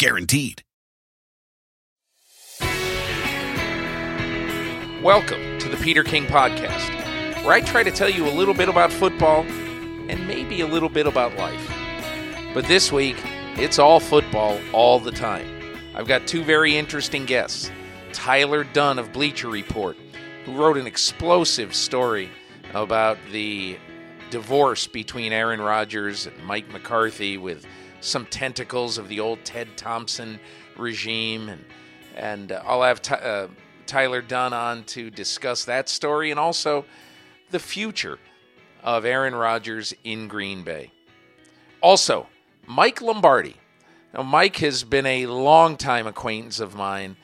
Guaranteed. Welcome to the Peter King Podcast, where I try to tell you a little bit about football and maybe a little bit about life. But this week, it's all football all the time. I've got two very interesting guests Tyler Dunne of Bleacher Report, who wrote an explosive story about the divorce between Aaron Rodgers and Mike McCarthy with some tentacles of the old Ted Thompson regime. And, and uh, I'll have. T- uh, Tyler Dunne on to discuss that story and also the future of Aaron Rodgers in Green Bay. Also, Mike Lombardi. Now, Mike has been a longtime acquaintance of mine.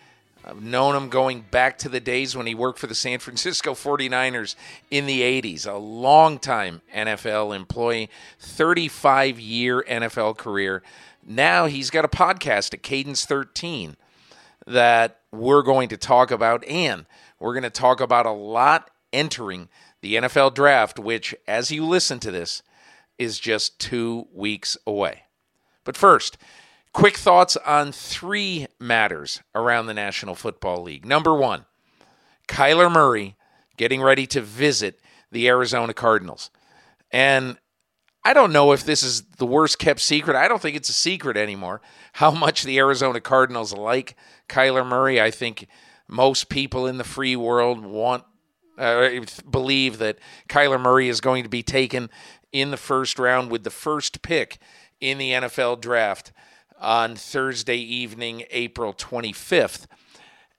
I've known him going back to the days when he worked for the San Francisco 49ers in the 80s. A long-time NFL employee, 35 year NFL career. Now he's got a podcast at Cadence 13 that we're going to talk about, and we're going to talk about a lot entering the NFL draft, which, as you listen to this, is just two weeks away. But first, quick thoughts on three matters around the National Football League. Number one, Kyler Murray getting ready to visit the Arizona Cardinals. And I don't know if this is the worst kept secret. I don't think it's a secret anymore. How much the Arizona Cardinals like Kyler Murray. I think most people in the free world want uh, believe that Kyler Murray is going to be taken in the first round with the first pick in the NFL draft on Thursday evening, April 25th.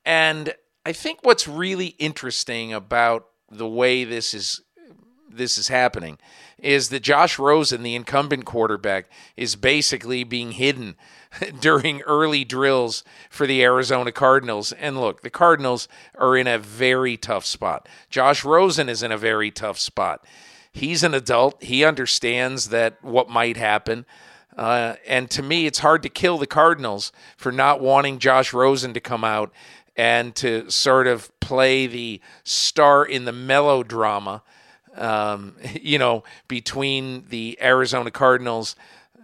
And I think what's really interesting about the way this is this is happening is that Josh Rosen, the incumbent quarterback, is basically being hidden during early drills for the Arizona Cardinals. And look, the Cardinals are in a very tough spot. Josh Rosen is in a very tough spot. He's an adult, he understands that what might happen. Uh, and to me, it's hard to kill the Cardinals for not wanting Josh Rosen to come out and to sort of play the star in the melodrama, um, you know, between the Arizona Cardinals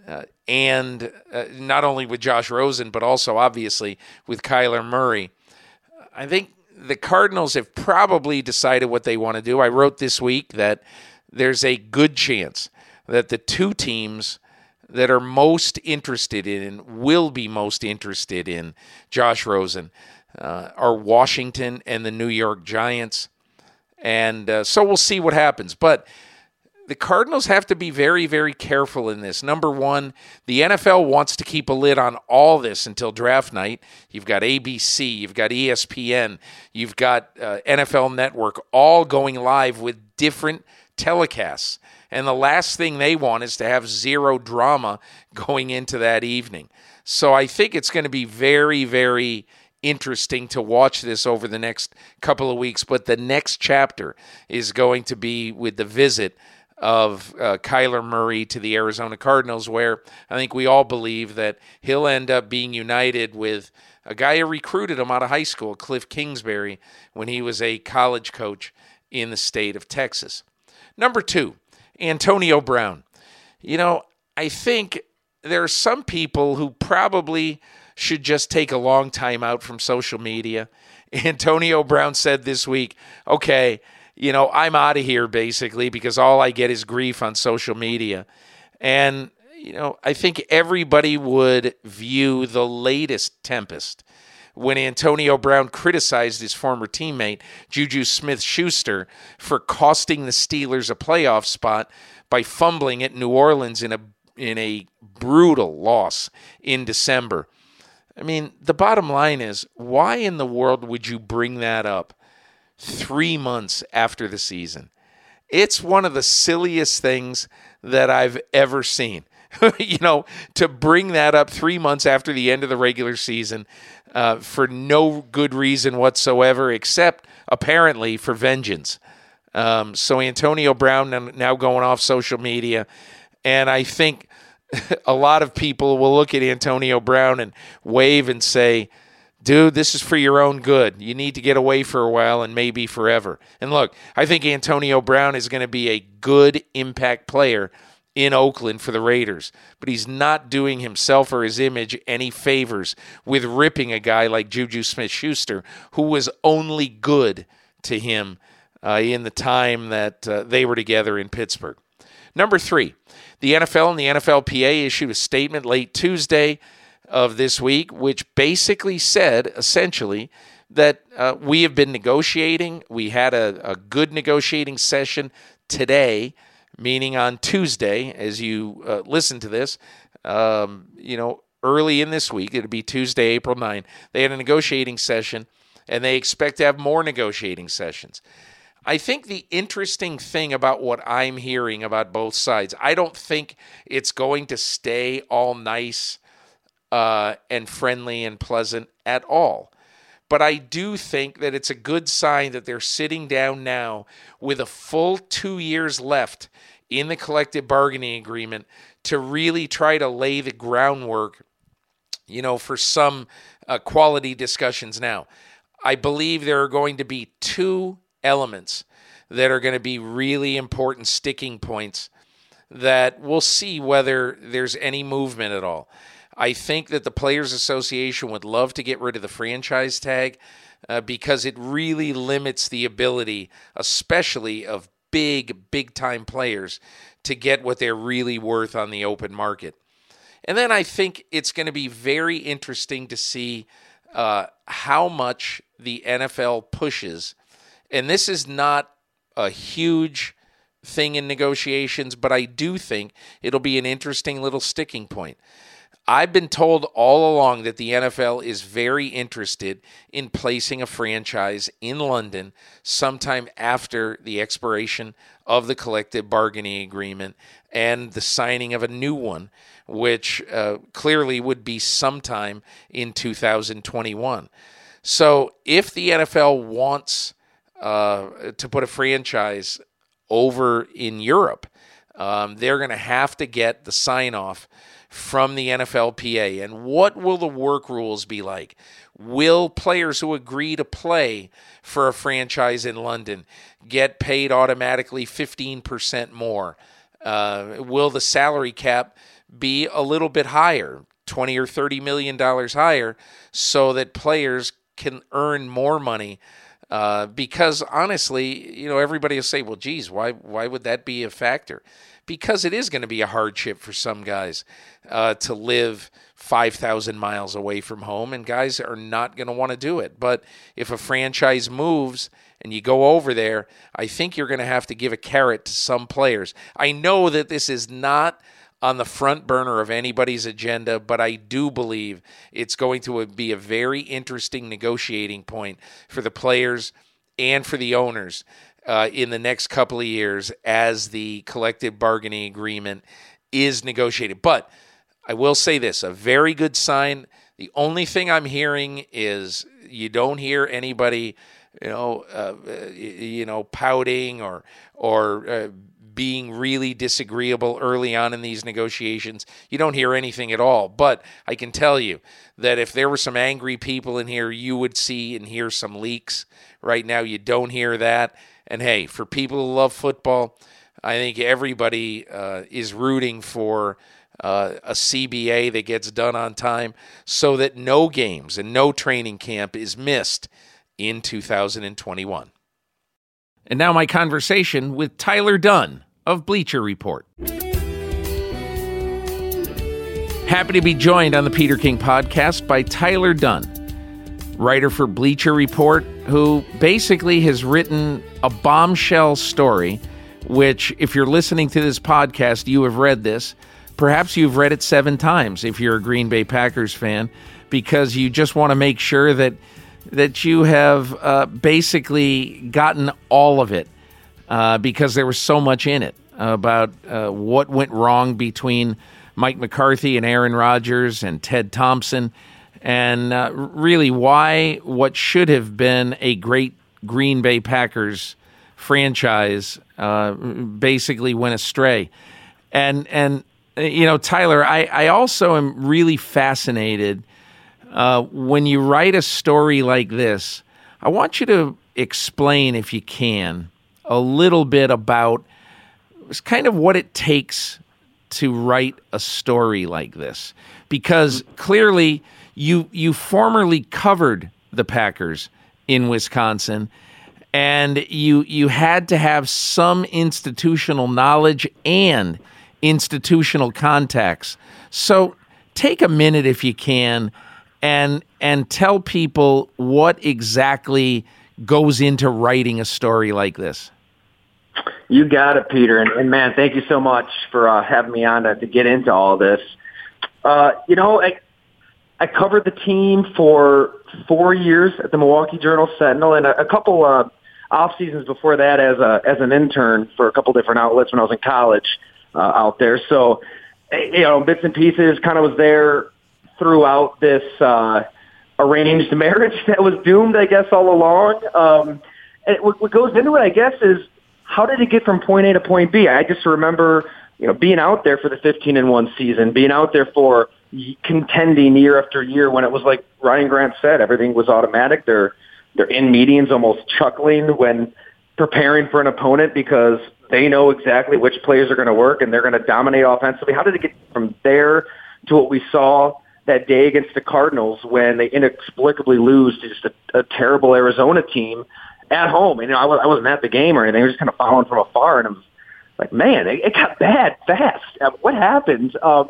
uh, and uh, not only with Josh Rosen, but also obviously with Kyler Murray. I think the Cardinals have probably decided what they want to do. I wrote this week that there's a good chance that the two teams that are most interested in will be most interested in Josh Rosen uh, are Washington and the New York Giants. And uh, so we'll see what happens. But the Cardinals have to be very, very careful in this. Number one, the NFL wants to keep a lid on all this until draft night. You've got ABC, you've got ESPN, you've got uh, NFL Network, all going live with different telecasts. And the last thing they want is to have zero drama going into that evening. So I think it's going to be very, very interesting to watch this over the next couple of weeks. But the next chapter is going to be with the visit of uh, Kyler Murray to the Arizona Cardinals, where I think we all believe that he'll end up being united with a guy who recruited him out of high school, Cliff Kingsbury, when he was a college coach in the state of Texas. Number two, Antonio Brown. You know, I think there are some people who probably should just take a long time out from social media. Antonio Brown said this week, okay, you know, I'm out of here basically because all I get is grief on social media. And, you know, I think everybody would view the latest Tempest when Antonio Brown criticized his former teammate, Juju Smith Schuster, for costing the Steelers a playoff spot by fumbling at New Orleans in a in a brutal loss in December. I mean, the bottom line is why in the world would you bring that up three months after the season? It's one of the silliest things that I've ever seen. you know, to bring that up three months after the end of the regular season uh, for no good reason whatsoever, except apparently for vengeance. Um, so Antonio Brown now going off social media, and I think a lot of people will look at Antonio Brown and wave and say, dude, this is for your own good. You need to get away for a while and maybe forever. And look, I think Antonio Brown is going to be a good impact player in Oakland for the Raiders, but he's not doing himself or his image any favors with ripping a guy like Juju Smith Schuster, who was only good to him uh, in the time that uh, they were together in Pittsburgh. Number three, the NFL and the NFLPA issued a statement late Tuesday of this week, which basically said essentially that uh, we have been negotiating. We had a, a good negotiating session today, meaning on Tuesday, as you uh, listen to this, um, you know, early in this week, it'll be Tuesday, April 9. They had a negotiating session, and they expect to have more negotiating sessions. I think the interesting thing about what I'm hearing about both sides, I don't think it's going to stay all nice uh, and friendly and pleasant at all. But I do think that it's a good sign that they're sitting down now with a full two years left in the collective bargaining agreement to really try to lay the groundwork, you know, for some uh, quality discussions now. I believe there are going to be two elements that are going to be really important sticking points that we'll see whether there's any movement at all. I think that the Players Association would love to get rid of the franchise tag uh, because it really limits the ability, especially of big, big time players, to get what they're really worth on the open market. And then I think it's going to be very interesting to see uh, how much the NFL pushes. And this is not a huge thing in negotiations, but I do think it'll be an interesting little sticking point. I've been told all along that the NFL is very interested in placing a franchise in London sometime after the expiration of the collective bargaining agreement and the signing of a new one, which uh, clearly would be sometime in 2021. So if the NFL wants uh, to put a franchise over in Europe, um, they're going to have to get the sign off from the NFLPA. And what will the work rules be like? Will players who agree to play for a franchise in London get paid automatically 15% more? Uh, will the salary cap be a little bit higher, 20 or 30 million dollars higher, so that players can earn more money? Uh, because honestly, you know, everybody will say, "Well, geez, why why would that be a factor?" Because it is going to be a hardship for some guys uh, to live 5,000 miles away from home, and guys are not going to want to do it. But if a franchise moves and you go over there, I think you're going to have to give a carrot to some players. I know that this is not on the front burner of anybody's agenda, but I do believe it's going to be a very interesting negotiating point for the players and for the owners uh, in the next couple of years as the collective bargaining agreement is negotiated. But I will say this a very good sign. The only thing I'm hearing is you don't hear anybody, you know, uh, you know, pouting or or uh, being really disagreeable early on in these negotiations. You don't hear anything at all. But I can tell you that if there were some angry people in here, you would see and hear some leaks. Right now, you don't hear that. And hey, for people who love football, I think everybody uh, is rooting for uh, a CBA that gets done on time so that no games and no training camp is missed in 2021. And now, my conversation with Tyler Dunne of Bleacher Report. Happy to be joined on the Peter King podcast by Tyler Dunne. Writer for Bleacher Report, who basically has written a bombshell story. Which, if you're listening to this podcast, you have read this. Perhaps you've read it seven times if you're a Green Bay Packers fan, because you just want to make sure that that you have uh, basically gotten all of it uh, because there was so much in it about uh, what went wrong between Mike McCarthy and Aaron Rodgers and Ted Thompson, and uh, really why what should have been a great Green Bay Packers franchise uh, basically went astray. And and you know, Tyler, I, I also am really fascinated uh, when you write a story like this. I want you to explain, if you can, a little bit about it's kind of what it takes to write a story like this, because clearly you you formerly covered the Packers in Wisconsin, and you you had to have some institutional knowledge and institutional contacts. So take a minute if you can and and tell people what exactly goes into writing a story like this. You got it, Peter. And, and man, thank you so much for uh, having me on to, to, get into all this. Uh, you know, I covered the team for four years at the Milwaukee Journal Sentinel and a, a couple uh, off seasons before that as a as an intern for a couple different outlets when I was in college uh, out there. So, eh, you know, bits and pieces kind of was there throughout this uh, arranged marriage that was doomed, I guess, all along. Um, and what, what goes into it, I guess, is how did it get from point A to point B? I just remember, you know, being out there for the 15 and one season, being out there for contending year after year when it was like Ryan Grant said, everything was automatic. They're they're in meetings almost chuckling when preparing for an opponent because they know exactly which players are going to work and they're going to dominate offensively. How did it get from there to what we saw that day against the Cardinals when they inexplicably lose to just a, a terrible Arizona team at home? And, you know, I, was, I wasn't at the game or anything. I was just kind of following from afar, and I was like, man, it, it got bad fast. Uh, what happened? Um,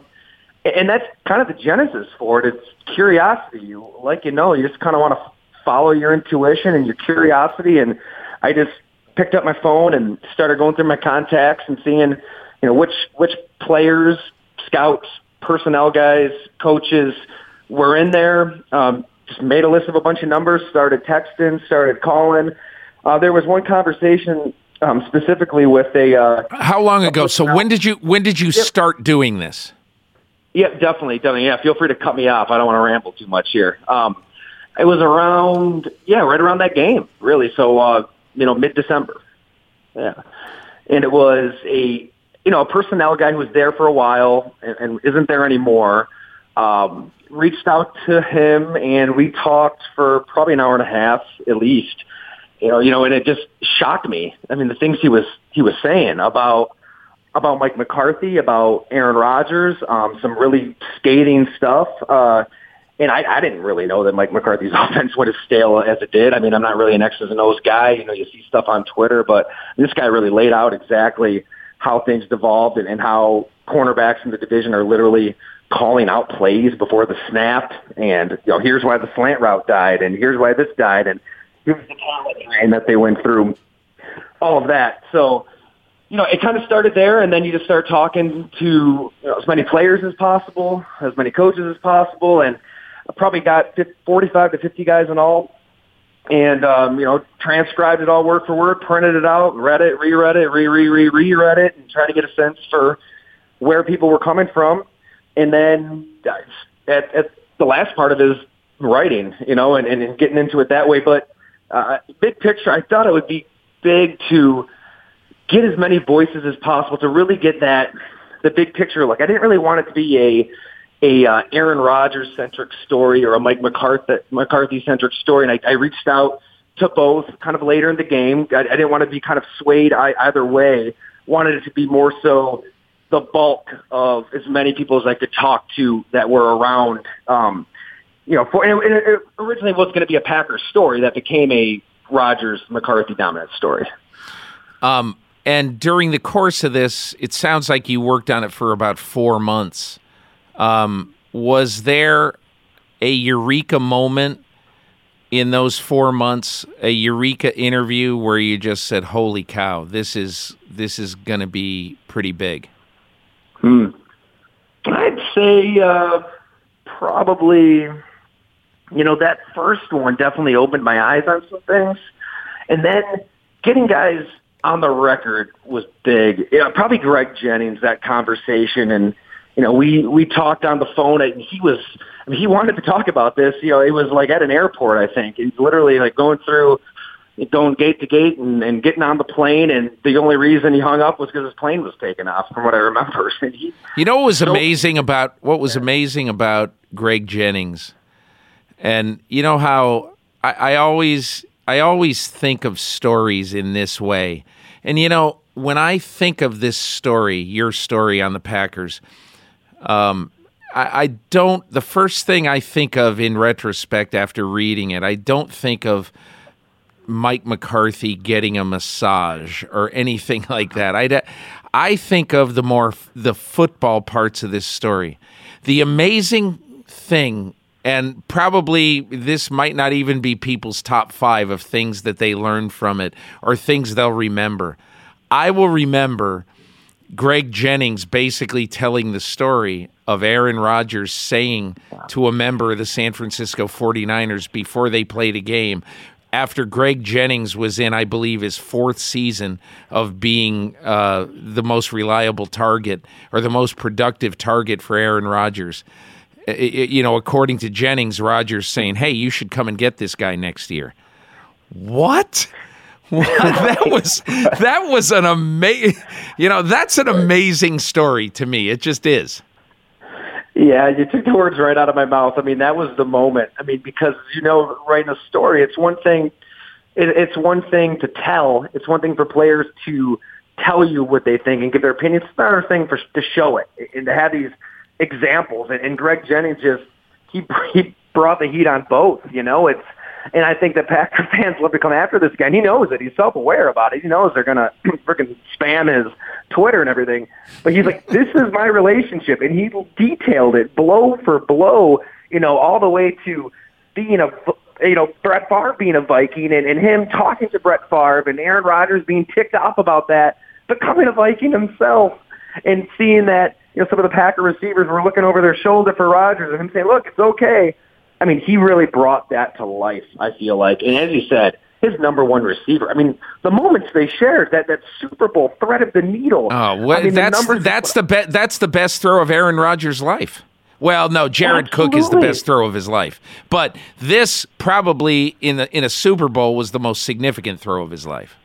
and that's kind of the genesis for it. It's curiosity. You, like you know, you just kind of want to follow your intuition and your curiosity. And I just picked up my phone and started going through my contacts and seeing, you know, which which players, scouts, personnel guys, coaches were in there. Um, just made a list of a bunch of numbers, started texting, started calling. Uh, there was one conversation um, specifically with a. Uh, How long ago? So when did you when did you start doing this? Yeah, definitely, definitely. Yeah, feel free to cut me off. I don't want to ramble too much here. Um, it was around, yeah, right around that game, really. So, uh, you know, mid-December. Yeah. And it was a, you know, a personnel guy who was there for a while and, and isn't there anymore. Um, reached out to him and we talked for probably an hour and a half at least. You know, you know, and it just shocked me. I mean, the things he was he was saying about about Mike McCarthy, about Aaron Rodgers, um, some really scathing stuff. Uh, and I, I didn't really know that Mike McCarthy's offense would as stale as it did. I mean, I'm not really an X's and O's guy. You know, you see stuff on Twitter, but this guy really laid out exactly how things devolved and, and how cornerbacks in the division are literally calling out plays before the snap. And, you know, here's why the slant route died and here's why this died and here's the talent and that they went through all of that. So, you know, it kind of started there, and then you just start talking to you know, as many players as possible, as many coaches as possible, and I probably got 45 to 50 guys in all, and um, you know, transcribed it all word for word, printed it out, read it, reread it, re re re reread it, and try to get a sense for where people were coming from, and then at, at the last part of his writing, you know, and, and getting into it that way. But uh, big picture, I thought it would be big to get as many voices as possible to really get that the big picture look. I didn't really want it to be a a uh, Aaron Rodgers centric story or a Mike McCarthy centric story, and I, I reached out to both kind of later in the game. I, I didn't want to be kind of swayed either way. Wanted it to be more so the bulk of as many people as I could talk to that were around. Um, you know, for and it, it originally was going to be a Packers story that became a Rodgers McCarthy dominant story. Um, and during the course of this, it sounds like you worked on it for about four months. Um, was there a eureka moment in those four months a eureka interview where you just said, "Holy cow, this is this is going to be pretty big"? Hmm. I'd say uh, probably, you know, that first one definitely opened my eyes on some things, and then getting guys on the record was big. Yeah, probably Greg Jennings that conversation, and you know, we we talked on the phone, and he was I mean, he wanted to talk about this. You know, it was like at an airport, I think. He's literally like going through, going gate to gate and, and getting on the plane. And the only reason he hung up was because his plane was taken off, from what I remember. he, you know what was so, amazing about what was amazing about Greg Jennings, and you know how I, I always I always think of stories in this way, and you know when I think of this story, your story on the Packers. Um, I, I don't. The first thing I think of in retrospect after reading it, I don't think of Mike McCarthy getting a massage or anything like that. I, I think of the more the football parts of this story. The amazing thing, and probably this might not even be people's top five of things that they learned from it or things they'll remember. I will remember Greg Jennings basically telling the story of Aaron Rodgers saying to a member of the San Francisco 49ers before they played a game, after Greg Jennings was in, I believe, his fourth season of being uh, the most reliable target or the most productive target for Aaron Rodgers. It, you know, according to Jennings, Rodgers saying, "Hey, you should come and get this guy next year." What? that was that was an amazing you know that's an amazing story to me. It just is. Yeah you took the words right out of my mouth. I mean that was the moment. I mean because you know writing a story it's one thing it, it's one thing to tell. It's one thing for players to tell you what they think and give their opinions it's another thing for to show it and to have these examples and, and greg jennings just he he brought the heat on both you know it's and I think that Packer fans love to come after this guy. And he knows it. He's self-aware about it. He knows they're to freaking spam his Twitter and everything. But he's like, this is my relationship. And he detailed it blow for blow, you know, all the way to being a, you know, Brett Favre being a Viking and, and him talking to Brett Favre and Aaron Rodgers being ticked off about that, becoming a Viking himself and seeing that, you know, some of the Packer receivers were looking over their shoulder for Rodgers and him saying, look, it's okay I mean, he really brought that to life, I feel like. And as you said, his number one receiver. I mean, the moments they shared that that Super Bowl thread of the needle. Oh, well, I mean, that's the that's the be- that's the best throw of Aaron Rodgers' life. Well, no, Jared Absolutely. Cook is the best throw of his life, but this probably in the in a Super Bowl was the most significant throw of his life.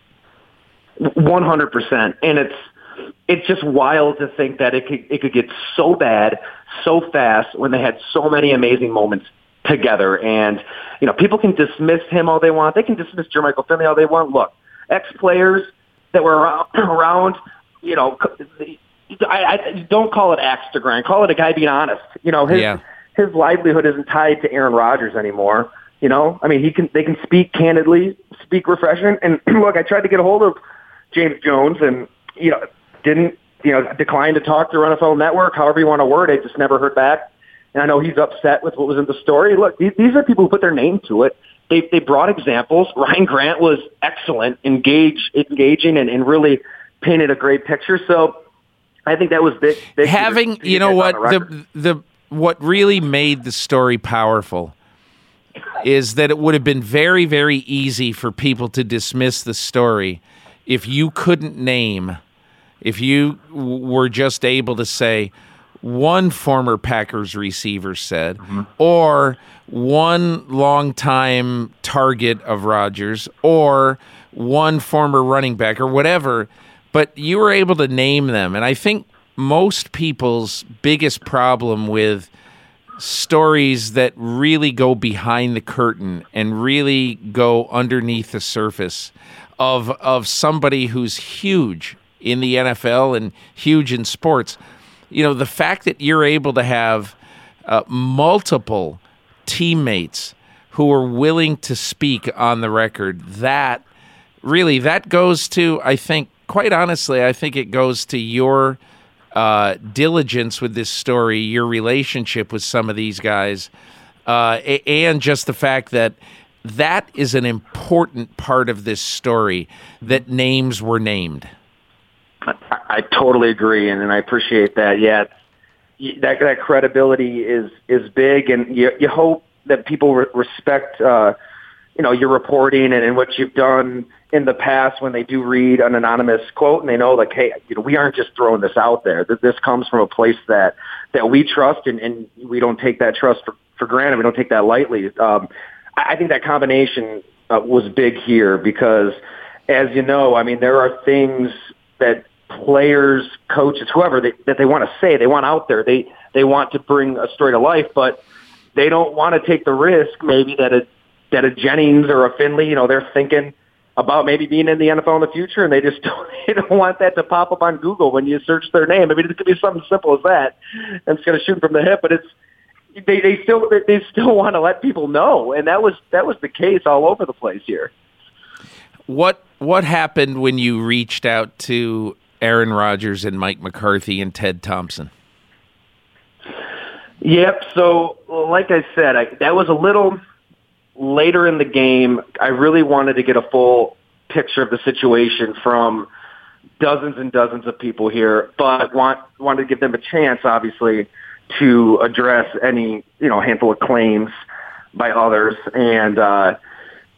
One hundred percent, and it's it's just wild to think that it could it could get so bad so fast when they had so many amazing moments together. And, you know, people can dismiss him all they want. They can dismiss Jermichael Finley all they want. Look, ex-players that were around, around you know, I, I don't call it axe to grind. Call it a guy being honest. You know, his yeah. his livelihood isn't tied to Aaron Rodgers anymore. You know, I mean, he can they can speak candidly, speak refreshing. And look, I tried to get a hold of James Jones, and you know, didn't you know declined to talk to NFL Network. However you want to word it, just never heard back and I know he's upset with what was in the story. Look, these, these are people who put their name to it. They they brought examples. Ryan Grant was excellent, engage, engaging, and, and really painted a great picture. So I think that was big. big Having you know what the, the the what really made the story powerful is that it would have been very very easy for people to dismiss the story if you couldn't name if you were just able to say one former Packers receiver said, mm-hmm. or one longtime target of Rodgers, or one former running back, or whatever. But you were able to name them. And I think most people's biggest problem with stories that really go behind the curtain and really go underneath the surface of of somebody who's huge in the NFL and huge in sports you know, the fact that you're able to have uh, multiple teammates who are willing to speak on the record, that really that goes to, I think, quite honestly, I think it goes to your uh, diligence with this story, your relationship with some of these guys, uh, and just the fact that that is an important part of this story that names were named. I, I totally agree, and, and I appreciate that. Yeah, that that credibility is is big, and you you hope that people re- respect uh, you know your reporting and, and what you've done in the past when they do read an anonymous quote and they know like hey you know we aren't just throwing this out there. That this comes from a place that that we trust and, and we don't take that trust for, for granted. We don't take that lightly. Um, I think that combination uh, was big here because as you know I mean there are things that players coaches whoever they, that they want to say they want out there they they want to bring a story to life but they don't want to take the risk maybe that a that a Jennings or a Finley, you know, they're thinking about maybe being in the NFL in the future, and they just don't, they don't want that to pop up on Google when you search their name. I mean, it could be something as simple as that, and it's going to shoot from the hip, but it's they they still they still want to let people know, and that was that was the case all over the place here. What what happened when you reached out to Aaron Rodgers and Mike McCarthy and Ted Thompson? Yep. So, like I said, I, that was a little later in the game, I really wanted to get a full picture of the situation from dozens and dozens of people here, but want wanted to give them a chance, obviously, to address any you know handful of claims by others. And uh,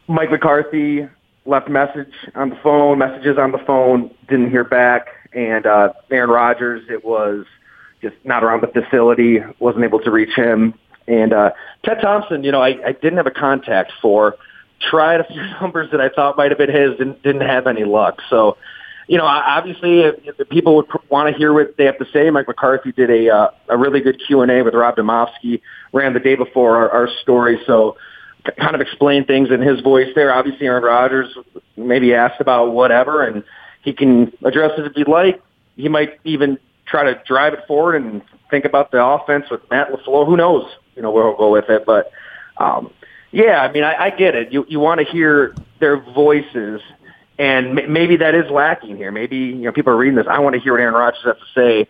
Mike McCarthy left message on the phone, messages on the phone, didn't hear back. And uh, Aaron Rodgers, it was just not around the facility, wasn't able to reach him. And uh, Ted Thompson, you know, I, I didn't have a contact for. Tried a few numbers that I thought might have been his, didn't, didn't have any luck. So, you know, obviously, if, if people would want to hear what they have to say, Mike McCarthy did a uh, a really good Q and A with Rob Demovsky, ran the day before our, our story, so kind of explained things in his voice there. Obviously, Aaron Rodgers maybe asked about whatever, and he can address it if he'd like. He might even try to drive it forward and think about the offense with Matt LaFleur. Who knows? you know where we'll go with it. But um, yeah, I mean, I, I get it. You you want to hear their voices, and m- maybe that is lacking here. Maybe you know people are reading this. I want to hear what Aaron Rodgers has to say.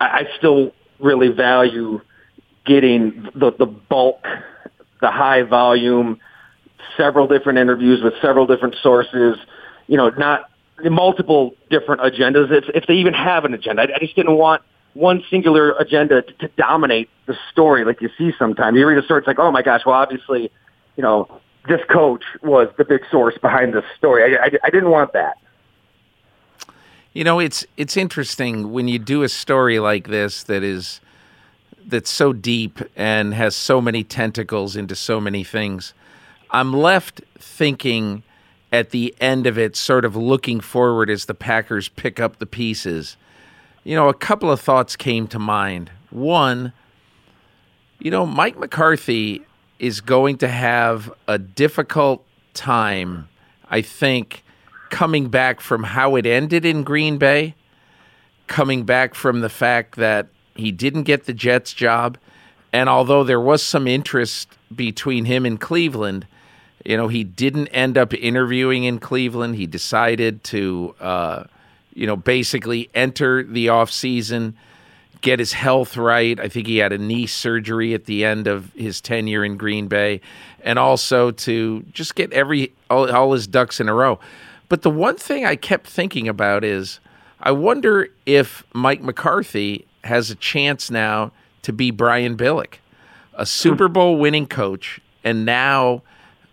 I, I still really value getting the the bulk, the high volume, several different interviews with several different sources. You know, not multiple different agendas. If, if they even have an agenda, I, I just didn't want one singular agenda to, to dominate the story like you see sometimes. You read a story, it's like, oh my gosh, well, obviously, you know, this coach was the big source behind this story. I, I, I didn't want that. You know, it's it's interesting when you do a story like this that is that's so deep and has so many tentacles into so many things. I'm left thinking at the end of it, sort of looking forward as the Packers pick up the pieces you know, a couple of thoughts came to mind. One, you know, Mike McCarthy is going to have a difficult time, I think, coming back from how it ended in Green Bay, coming back from the fact that he didn't get the Jets job. And although there was some interest between him and Cleveland, you know, he didn't end up interviewing in Cleveland. He decided to, uh, you know, basically enter the off season, get his health right. I think he had a knee surgery at the end of his tenure in Green Bay, and also to just get every all, all his ducks in a row. But the one thing I kept thinking about is, I wonder if Mike McCarthy has a chance now to be Brian Billick, a Super Bowl winning coach, and now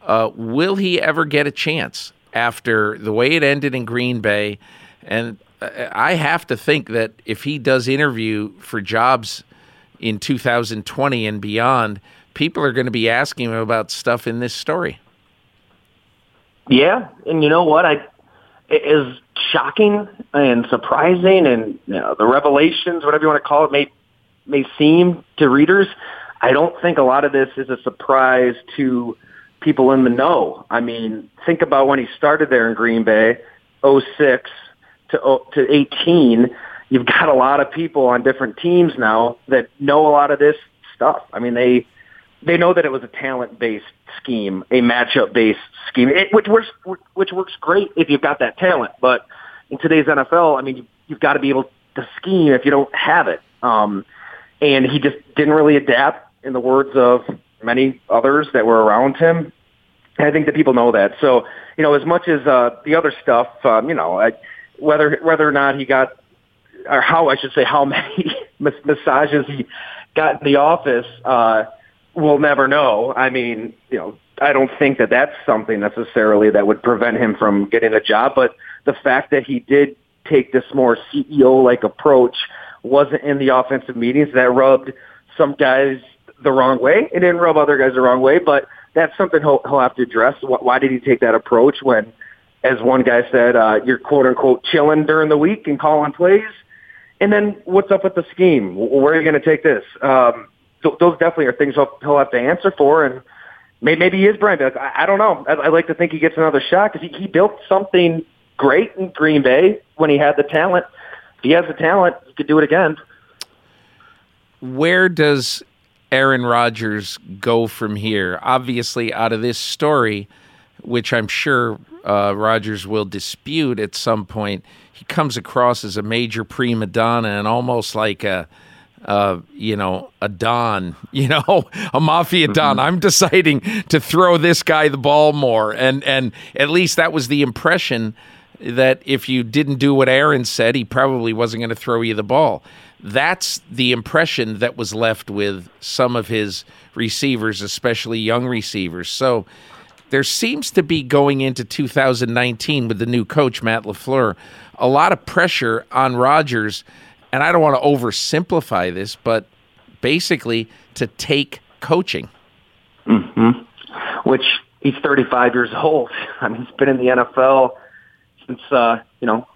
uh, will he ever get a chance after the way it ended in Green Bay? And I have to think that if he does interview for jobs in 2020 and beyond, people are going to be asking him about stuff in this story. Yeah, and you know what? I it is shocking and surprising, and you know, the revelations, whatever you want to call it, may may seem to readers. I don't think a lot of this is a surprise to people in the know. I mean, think about when he started there in Green Bay, 06 to to 18, you've got a lot of people on different teams now that know a lot of this stuff. I mean, they they know that it was a talent based scheme, a matchup based scheme, it, which works which works great if you've got that talent. But in today's NFL, I mean, you, you've got to be able to scheme if you don't have it. Um, and he just didn't really adapt, in the words of many others that were around him. I think that people know that. So, you know, as much as uh, the other stuff, um, you know, I, whether whether or not he got, or how I should say, how many massages he got in the office, uh, we'll never know. I mean, you know, I don't think that that's something necessarily that would prevent him from getting a job. But the fact that he did take this more CEO-like approach wasn't in the offensive meetings that rubbed some guys the wrong way. It didn't rub other guys the wrong way, but that's something he'll, he'll have to address. Why did he take that approach when, as one guy said, uh, you're quote unquote chilling during the week and calling plays? And then what's up with the scheme? Where are you going to take this? Um, so those definitely are things he'll, he'll have to answer for. And maybe, maybe he is Brian. But I, I don't know. I, I'd like to think he gets another shot because he, he built something great in Green Bay when he had the talent. If he has the talent, he could do it again. Where does Aaron Rodgers go from here? Obviously, out of this story, which I'm sure uh, Rodgers will dispute at some point, he comes across as a major prima donna and almost like a, uh, you know, a don, you know, a mafia don. Mm-hmm. I'm deciding to throw this guy the ball more, and and at least that was the impression that if you didn't do what Aaron said, he probably wasn't going to throw you the ball. That's the impression that was left with some of his receivers, especially young receivers. So there seems to be going into 2019 with the new coach, Matt LaFleur, a lot of pressure on Rodgers. And I don't want to oversimplify this, but basically to take coaching. Mm-hmm. Which he's 35 years old. I mean, he's been in the NFL since, uh, you know,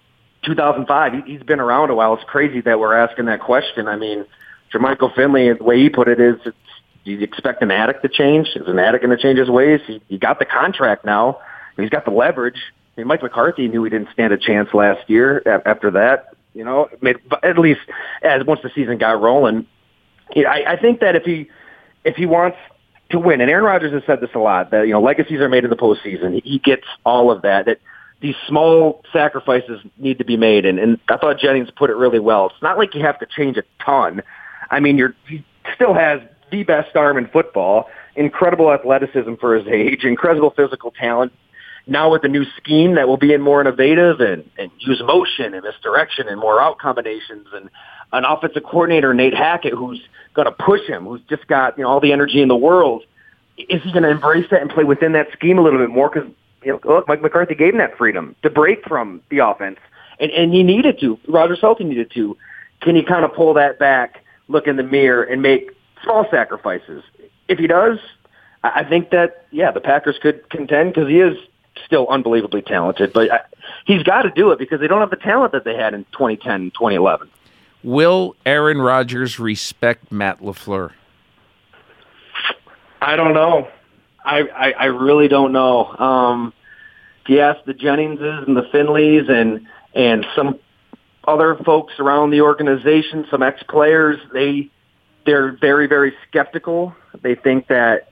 2005. He, has been around a while. It's crazy that we're asking that question. I mean, Jermichael Finley, the way he put it is, it's, you expect an addict to change? Is an addict going to change his ways? He, he got the contract now. He's got the leverage. I mean, Mike McCarthy knew he didn't stand a chance last year. After that, you know, at least as once the season got rolling, I, I think that if he if he wants to win, and Aaron Rodgers has said this a lot, that you know legacies are made in the postseason. He gets all of that. That these small sacrifices need to be made. And, and I thought Jennings put it really well. It's not like you have to change a ton. I mean, you're, he still has the best arm in football, incredible athleticism for his age, incredible physical talent. Now with the new scheme that will be in more innovative and, and use motion and misdirection and more out combinations and an offensive coordinator, Nate Hackett, who's going to push him, who's just got you know all the energy in the world. Is he going to embrace that and play within that scheme a little bit more? Because you know, look, Mike McCarthy gave him that freedom to break from the offense, and and he needed to. Roger Salty needed to. Can he kind of pull that back, look in the mirror, and make small sacrifices? If he does, I think that yeah, the Packers could contend because he is still unbelievably talented. But I, he's got to do it because they don't have the talent that they had in 2010, 2011. Will Aaron Rodgers respect Matt LaFleur? I don't know. I, I, I really don't know. Um, yes, the Jenningses and the Finleys and and some other folks around the organization, some ex players, they they're very very skeptical. They think that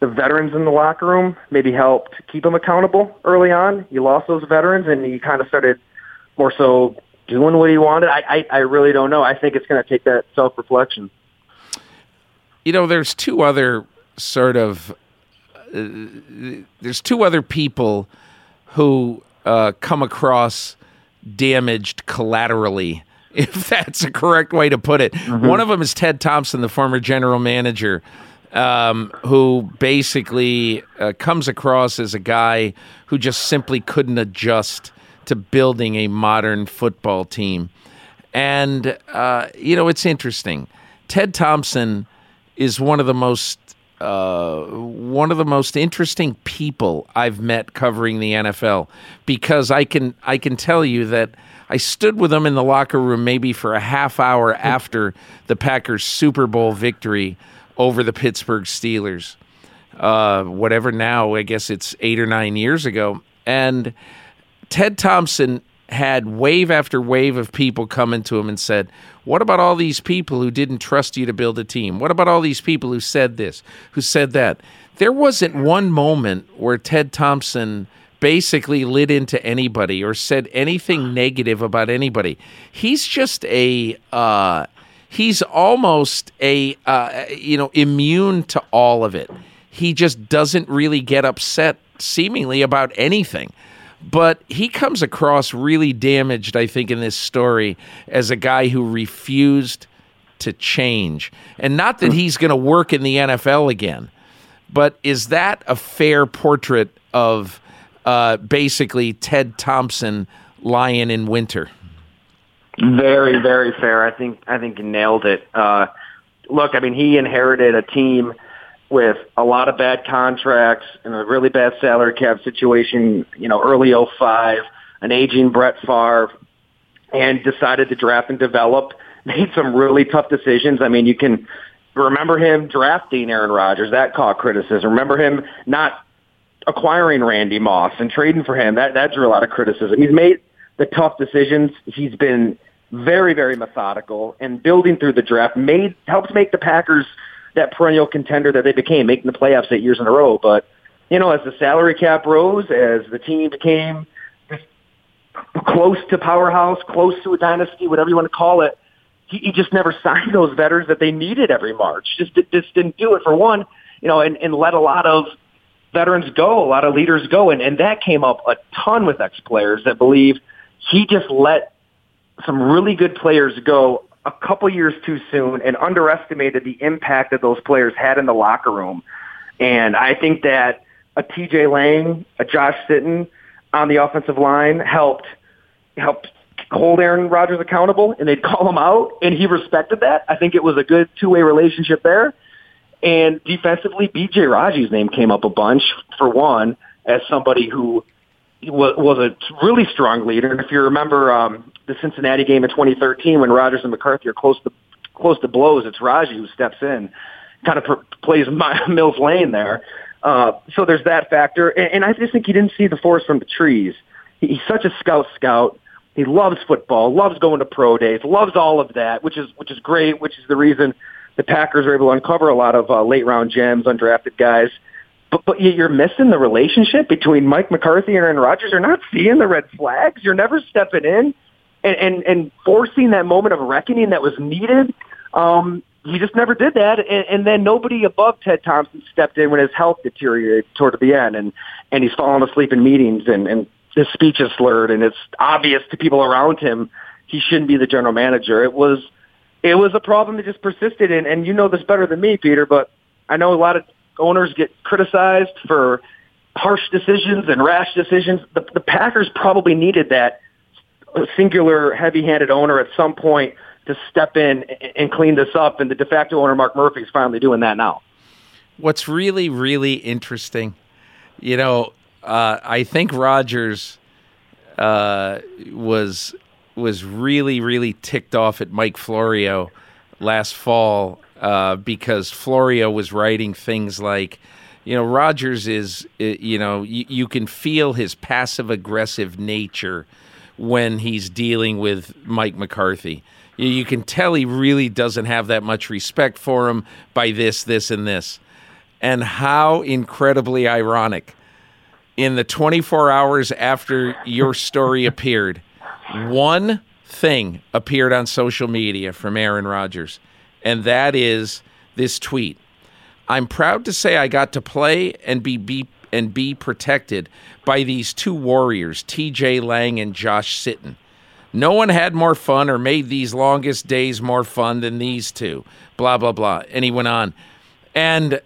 the veterans in the locker room maybe helped keep them accountable early on. You lost those veterans, and you kind of started more so doing what he wanted. I I, I really don't know. I think it's going to take that self reflection. You know, there's two other sort of there's two other people who uh, come across damaged collaterally, if that's a correct way to put it. Mm-hmm. One of them is Ted Thompson, the former general manager, um, who basically uh, comes across as a guy who just simply couldn't adjust to building a modern football team. And, uh, you know, it's interesting. Ted Thompson is one of the most uh, one of the most interesting people I've met covering the NFL because I can I can tell you that I stood with him in the locker room maybe for a half hour after the Packers Super Bowl victory over the Pittsburgh Steelers. Uh, whatever now, I guess it's eight or nine years ago, and Ted Thompson had wave after wave of people coming to him and said, What about all these people who didn't trust you to build a team? What about all these people who said this, who said that? There wasn't one moment where Ted Thompson basically lit into anybody or said anything negative about anybody. He's just a. Uh, he's almost a uh, you know immune to all of it. he just doesn't really get upset seemingly about anything. But he comes across really damaged, I think, in this story as a guy who refused to change. And not that he's going to work in the NFL again, but is that a fair portrait of uh, basically Ted Thompson Lion in Winter? Very, very fair. I think I think nailed it. Uh, look, I mean, he inherited a team with a lot of bad contracts and a really bad salary cap situation. You know, early '05, an aging Brett Favre, and decided to draft and develop. Made some really tough decisions. I mean, you can remember him drafting Aaron Rodgers. That caught criticism. Remember him not acquiring Randy Moss and trading for him. That that drew a lot of criticism. He's made the tough decisions. He's been very, very methodical and building through the draft made helps make the Packers that perennial contender that they became, making the playoffs eight years in a row. But you know, as the salary cap rose, as the team became close to powerhouse, close to a dynasty, whatever you want to call it, he, he just never signed those veterans that they needed every March. Just just didn't do it for one, you know, and, and let a lot of veterans go, a lot of leaders go, and, and that came up a ton with ex players that believe he just let some really good players go a couple years too soon and underestimated the impact that those players had in the locker room. And I think that a TJ Lang, a Josh Sitton on the offensive line helped helped hold Aaron Rodgers accountable and they'd call him out and he respected that. I think it was a good two-way relationship there. And defensively, BJ Raji's name came up a bunch for one as somebody who was, was a really strong leader. And if you remember um, the Cincinnati game in 2013 when Rodgers and McCarthy are close to close to blows, it's Raji who steps in, kind of pr- plays my, Mills Lane there. Uh, so there's that factor, and, and I just think he didn't see the forest from the trees. He, he's such a scout scout. He loves football, loves going to pro days, loves all of that, which is which is great. Which is the reason the Packers are able to uncover a lot of uh, late round gems, undrafted guys. But, but you're missing the relationship between Mike McCarthy and Aaron Rodgers. You're not seeing the red flags. You're never stepping in and, and, and forcing that moment of reckoning that was needed. Um, he just never did that. And, and then nobody above Ted Thompson stepped in when his health deteriorated toward the end. And, and he's falling asleep in meetings and, and his speech is slurred. And it's obvious to people around him he shouldn't be the general manager. It was it was a problem that just persisted. And, and you know this better than me, Peter, but I know a lot of owners get criticized for harsh decisions and rash decisions. The, the Packers probably needed that singular heavy-handed owner at some point to step in and clean this up. And the de facto owner, Mark Murphy, is finally doing that now. What's really, really interesting, you know, uh, I think Rodgers uh, was was really, really ticked off at Mike Florio last fall uh, because Florio was writing things like, you know, Rodgers is, you know, you, you can feel his passive aggressive nature when he's dealing with Mike McCarthy. You, you can tell he really doesn't have that much respect for him by this, this, and this. And how incredibly ironic. In the 24 hours after your story appeared, one thing appeared on social media from Aaron Rodgers and that is this tweet. I'm proud to say I got to play and be, be and be protected by these two warriors, TJ Lang and Josh Sitton. No one had more fun or made these longest days more fun than these two. Blah, blah, blah. And he went on. And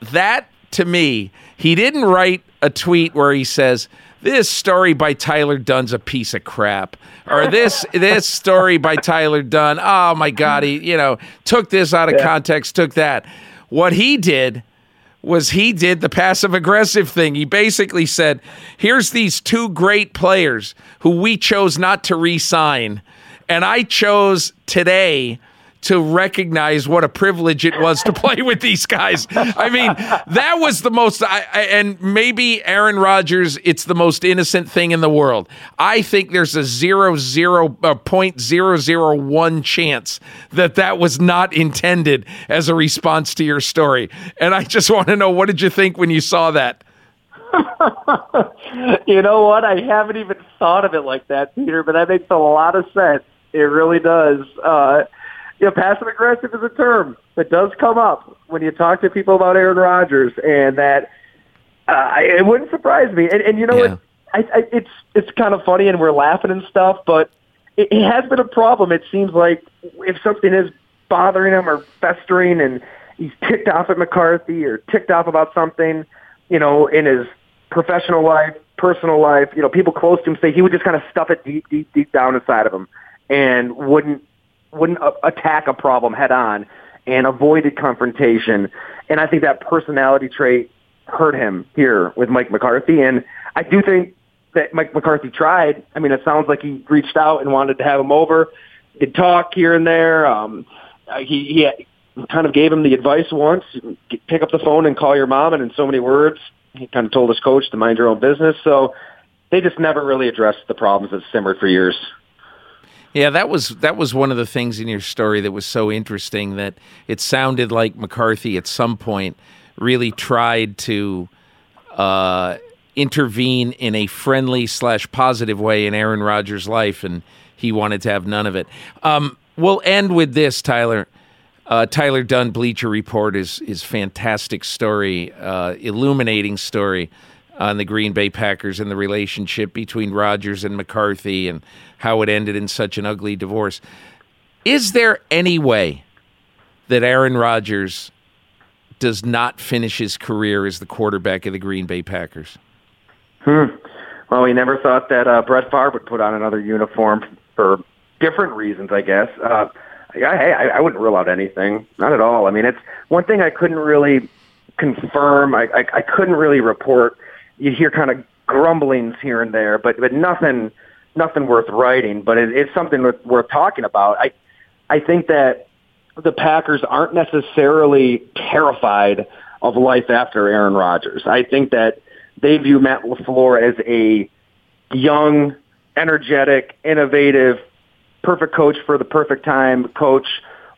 that, to me, he didn't write a tweet where he says, this story by Tyler Dunne's a piece of crap, or this this story by Tyler Dunne. Oh my God, he you know took this out of yeah. context, took that. What he did was he did the passive aggressive thing. He basically said, "Here's these two great players who we chose not to re-sign, and I chose today." To recognize what a privilege it was to play with these guys. I mean, that was the most, I, I, and maybe Aaron Rodgers, it's the most innocent thing in the world. I think there's a zero zero uh, point zero zero one chance that that was not intended as a response to your story. And I just want to know, what did you think when you saw that? you know what? I haven't even thought of it like that, Peter, but that makes a lot of sense. It really does. Uh, you know, passive aggressive is a term that does come up when you talk to people about Aaron Rodgers, and that uh, it wouldn't surprise me. And, and you know Yeah. what? I, I, it's it's kind of funny, and we're laughing and stuff, but it, it has been a problem. It seems like if something is bothering him or festering, and he's ticked off at McCarthy or ticked off about something, you know, in his professional life, personal life, you know, people close to him say he would just kind of stuff it deep, deep, deep down inside of him, and wouldn't wouldn't uh, attack a problem head on and avoided confrontation. And I think that personality trait hurt him here with Mike McCarthy. And I do think that Mike McCarthy tried. I mean, it sounds like he reached out and wanted to have him over. He'd talk here and there. Um, uh, he, he kind of gave him the advice once: pick up the phone and call your mom. And in so many words, he kind of told his coach to mind your own business. So they just never really addressed the problems that simmered for years. Yeah, that was that was one of the things in your story that was so interesting that it sounded like McCarthy at some point really tried to uh, intervene in a friendly slash positive way in Aaron Rodgers' life, and he wanted to have none of it. Um, we'll end with this, Tyler. Uh, Tyler Dunne, Bleacher Report, is is fantastic story, uh, illuminating story on the Green Bay Packers and the relationship between Rodgers and McCarthy and how it ended in such an ugly divorce. Is there any way that Aaron Rodgers does not finish his career as the quarterback of the Green Bay Packers? Well, we never thought that uh, Brett Favre would put on another uniform for different reasons, I guess. Uh, I, I, I wouldn't rule out anything, not at all. I mean, it's one thing I couldn't really confirm. I, I, I couldn't really report. You hear kind of grumblings here and there, but but nothing, nothing worth writing. But it, it's something worth, worth talking about. I, I think that the Packers aren't necessarily terrified of life after Aaron Rodgers. I think that they view Matt LaFleur as a young, energetic, innovative, perfect coach for the perfect time coach,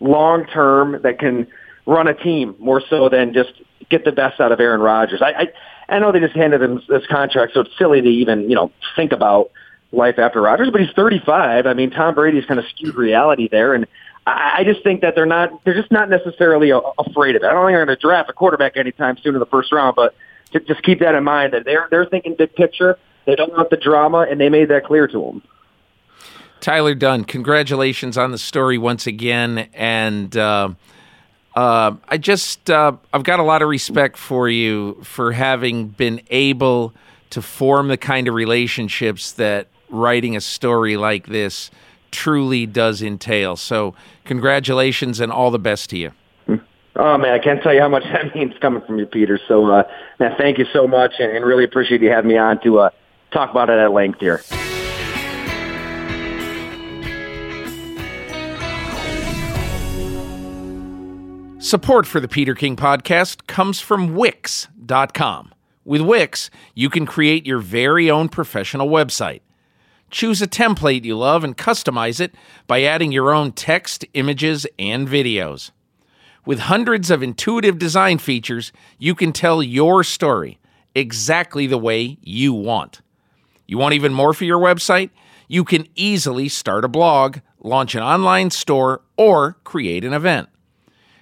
long term that can run a team more so than just get the best out of Aaron Rodgers. I I, I know they just handed him this contract, so it's silly to even you know think about life after Rodgers. But he's 35. I mean, Tom Brady's kind of skewed reality there, and I, just think that they're not they're just not necessarily afraid of it. I don't think they're going to draft a quarterback anytime soon in the first round, but ju- just keep that in mind that they're they're thinking big picture. They don't want the drama, and they made that clear to him. Tyler Dunne, congratulations on the story once again, and uh, uh, I just uh, I've got a lot of respect for you for having been able to form the kind of relationships that writing a story like this truly does entail. So, congratulations and all the best to you. Oh man, I can't tell you how much that means coming from you, Peter. So, uh, man, thank you so much, and, and really appreciate you having me on to uh, talk about it at length here. Support for the Peter King podcast comes from Wix.com. With Wix, you can create your very own professional website. Choose a template you love and customize it by adding your own text, images, and videos. With hundreds of intuitive design features, you can tell your story exactly the way you want. You want even more for your website? You can easily start a blog, launch an online store, or create an event.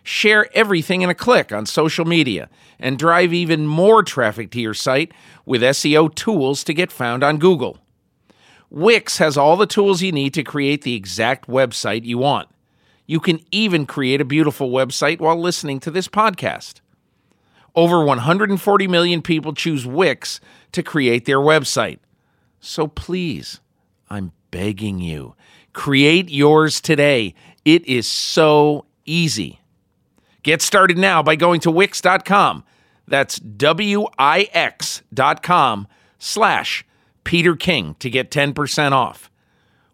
Share everything in a click on social media and drive even more traffic to your site with SEO tools to get found on Google. Wix has all the tools you need to create the exact website you want. You can even create a beautiful website while listening to this podcast. Over 140 million people choose Wix to create their website. So please, I'm begging you, create yours today. It is so easy. Get started now by going to Wix.com. That's W-I-X dot com slash Peter King to get 10% off.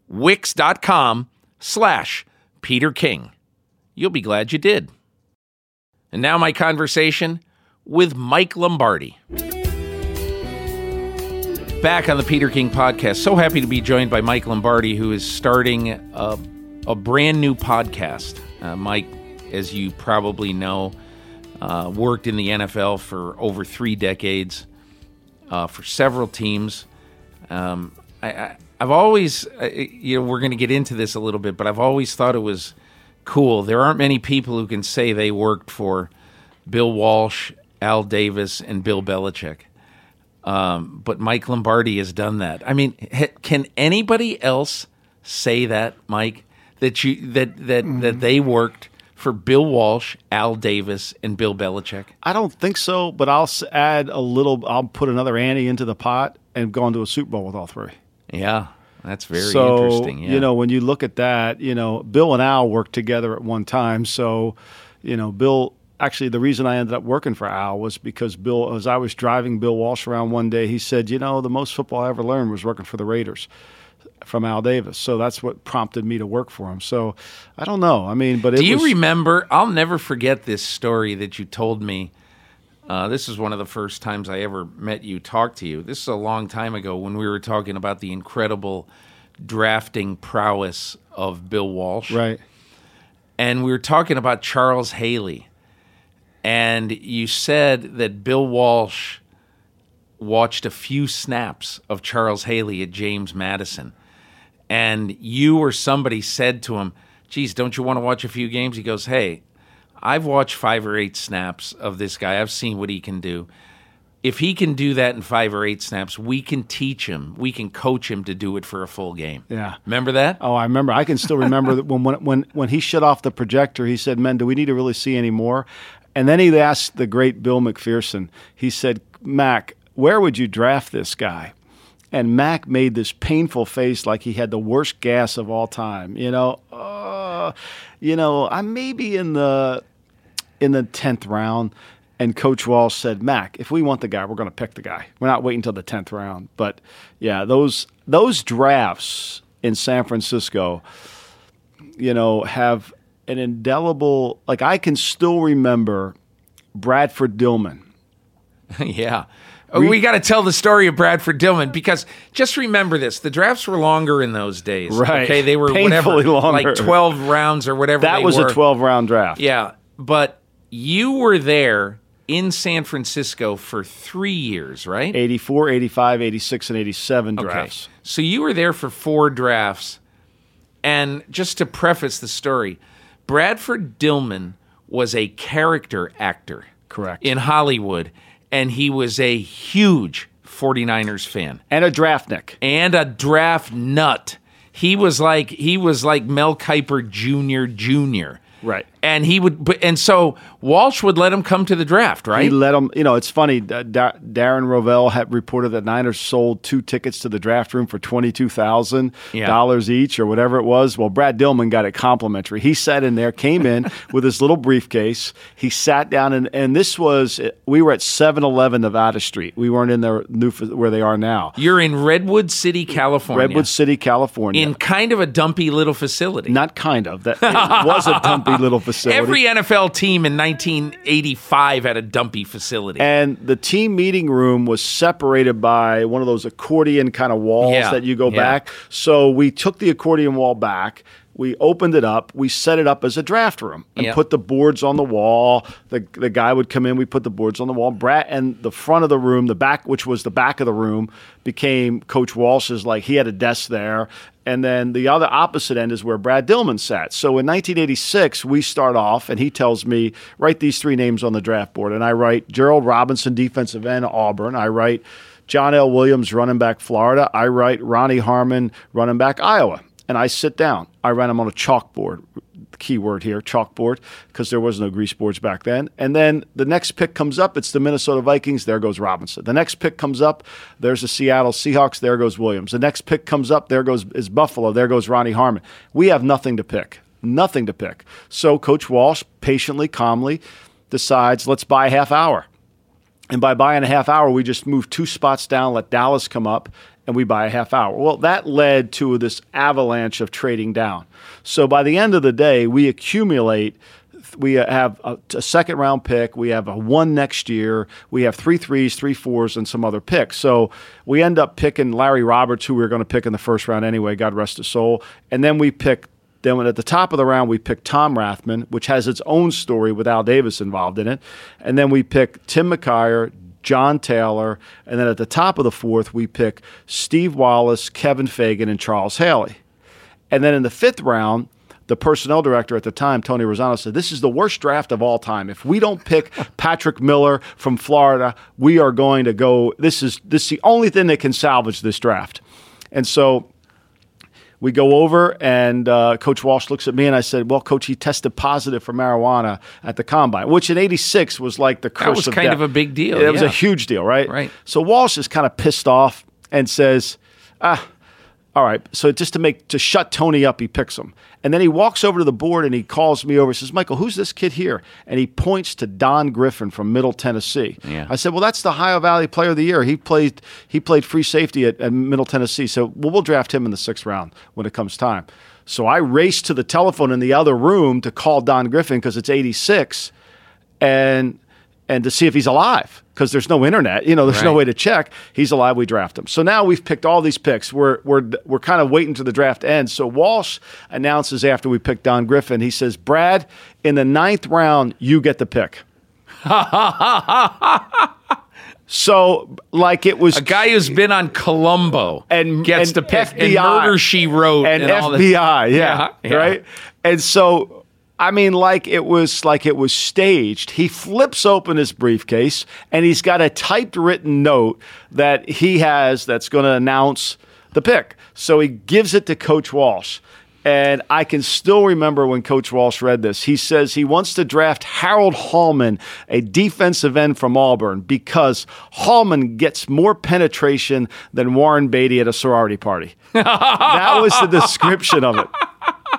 Wix.com slash Peter King. You'll be glad you did. And now my conversation with Mike Lombardi. Back on the Peter King podcast. So happy to be joined by Mike Lombardi, who is starting a, a brand new podcast. Uh, Mike, as you probably know, uh, worked in the NFL for over three decades uh, for several teams. Um, I, I, I've always, uh, you know, we're going to get into this a little bit, but I've always thought it was cool. There aren't many people who can say they worked for Bill Walsh, Al Davis, and Bill Belichick. Um, but Mike Lombardi has done that. I mean, ha- can anybody else say that, Mike? That you that that Mm-hmm. that they worked for Bill Walsh, Al Davis, and Bill Belichick? I don't think so, but I'll add a little. I'll put another ante into the pot and go into a Super Bowl with all three. Yeah, that's very so, interesting. Yeah. You know, when you look at that, you know, Bill and Al worked together at one time. So, you know, Bill. Actually, the reason I ended up working for Al was because Bill, as I was driving Bill Walsh around one day, he said, "You know, the most football I ever learned was working for the Raiders." From Al Davis, so that's what prompted me to work for him. So, I don't know. I mean, but it Do you was, remember? I'll never forget this story that you told me. Uh, this is one of the first times I ever met you, talk to you. This is a long time ago when we were talking about the incredible drafting prowess of Bill Walsh. right? And we were talking about Charles Haley. And you said that Bill Walsh watched a few snaps of Charles Haley at James Madison. And you or somebody said to him, Geez, don't you want to watch a few games? He goes, Hey, I've watched five or eight snaps of this guy. I've seen what he can do. If he can do that in five or eight snaps, we can teach him. We can coach him to do it for a full game. Yeah. Remember that? Oh, I remember. I can still remember that when, when when when he shut off the projector, he said, "Men, do we need to really see any more?" And then he asked the great Bill McPherson. He said, "Mac, where would you draft this guy?" And Mac made this painful face, like he had the worst gas of all time. You know, uh, you know, I may be in the in the tenth round. And Coach Walsh said, "Mac, if we want the guy, we're going to pick the guy. We're not waiting until the tenth round." But yeah, those those drafts in San Francisco, you know, have an indelible. Like I can still remember Bradford Dillman. yeah. We got to tell the story of Bradford Dillman because just remember this: the drafts were longer in those days. Right. Okay, they were Painfully whatever, longer. like twelve rounds or whatever. That was were. a twelve round draft. Yeah, but you were there in San Francisco for three years, right? 84, 85, 86, and 87 Okay. drafts. So you were there for four drafts. And just to preface the story, Bradford Dillman was a character actor. Correct. In Hollywood. And he was a huge 49ers fan And a draftnik. and a draft nut. He was like he was like Mel Kiper Jr. Jr. Right. And he would and so Walsh would let him come to the draft, right? He let him, you know, it's funny. Da- Da- Darren Rovell had reported that Niners sold two tickets to the draft room for $22,000 each or whatever it was. Well, Brad Dillman got it complimentary. He sat in there, came in with his little briefcase. He sat down, and, and this was, uh, we were at 7 Eleven Nevada Street. We weren't in their new, where they are now. You're in Redwood City, California. Redwood City, California. in kind of a dumpy little facility. Not kind of. That it was a dumpy little facility. Every NFL team in 1985 had a dumpy facility. And the team meeting room was separated by one of those accordion kind of walls Yeah, that you go yeah. back. So we took the accordion wall back. We opened it up. We set it up as a draft room and Yeah. put the boards on the wall. The, the guy would come in. We put the boards on the wall. Brad and the front of the room, the back, which was the back of the room, became Coach Walsh's. Like he had a desk there, and then the other opposite end is where Brad Dillman sat. So in 1986, we start off, and he tells me write these three names on the draft board, and I write Gerald Robinson, defensive end, Auburn. I write John L. Williams, running back, Florida. I write Ronnie Harmon, running back, Iowa. And I sit down. I write them on a chalkboard. Key word here, chalkboard, because there was no grease boards back then. And then the next pick comes up. It's the Minnesota Vikings. There goes Robinson. The next pick comes up. There's the Seattle Seahawks. There goes Williams. The next pick comes up. There goes is Buffalo. There goes Ronnie Harmon. We have nothing to pick. Nothing to pick. So Coach Walsh patiently, calmly decides, let's buy a half hour. And by buying a half hour, we just move two spots down, let Dallas come up, and we buy a half hour. Well, that led to this avalanche of trading down. So by the end of the day, we accumulate. We have a, second round pick. We have a one next year. We have three threes, three fours, and some other picks. So we end up picking Larry Roberts, who we were going to pick in the first round anyway. God rest his soul. And then we pick then at the top of the round we pick Tom Rathman, which has its own story with Al Davis involved in it, and then we pick Tim McKyer, John Taylor, and then at the top of the fourth we pick Steve Wallace, Kevin Fagan, and Charles Haley. And then in the fifth round, the personnel director at the time, Tony Razzano, said, This is the worst draft of all time. If we don't pick Patrick Miller from Florida, we are going to go. This is this is the only thing that can salvage this draft. And so we go over, and uh, Coach Walsh looks at me, and I said, "Well, Coach, he tested positive for marijuana at the combine, which in '86 was like the curse That was of kind death. of a big deal, It was a huge deal, right? Right. So Walsh is kind of pissed off and says, "Ah, all right." So just to make to shut Tony up, he picks him, and then he walks over to the board and he calls me over. and Says, "Michael, who's this kid here?" And he points to Don Griffin from Middle Tennessee. Yeah. I said, "Well, that's the Ohio Valley Player of the Year. He played he played free safety at, at Middle Tennessee. So well, we'll draft him in the sixth round when it comes time." So I race to the telephone in the other room to call Don Griffin because it's '86, and and to see if he's alive because there's no internet. You know, there's no way to check. He's alive. We draft him. So now we've picked all these picks. We're we're we're kind of waiting to the draft ends. So Walsh announces after we pick Don Griffin, he says, "Brad, in the ninth round, you get the pick." so like it was A guy who's been on Columbo and gets and to pick FBI, and Murder She Wrote and, and, all FBI, Yeah, yeah. right. And so, I mean, like it was like it was staged. He flips open his briefcase and he's got a typed written note that he has that's going to announce the pick. So he gives it to Coach Walsh. And I can still remember when Coach Walsh read this. He says he wants to draft Harold Hallman, a defensive end from Auburn, because Hallman gets more penetration than Warren Beatty at a sorority party. that was the description of it.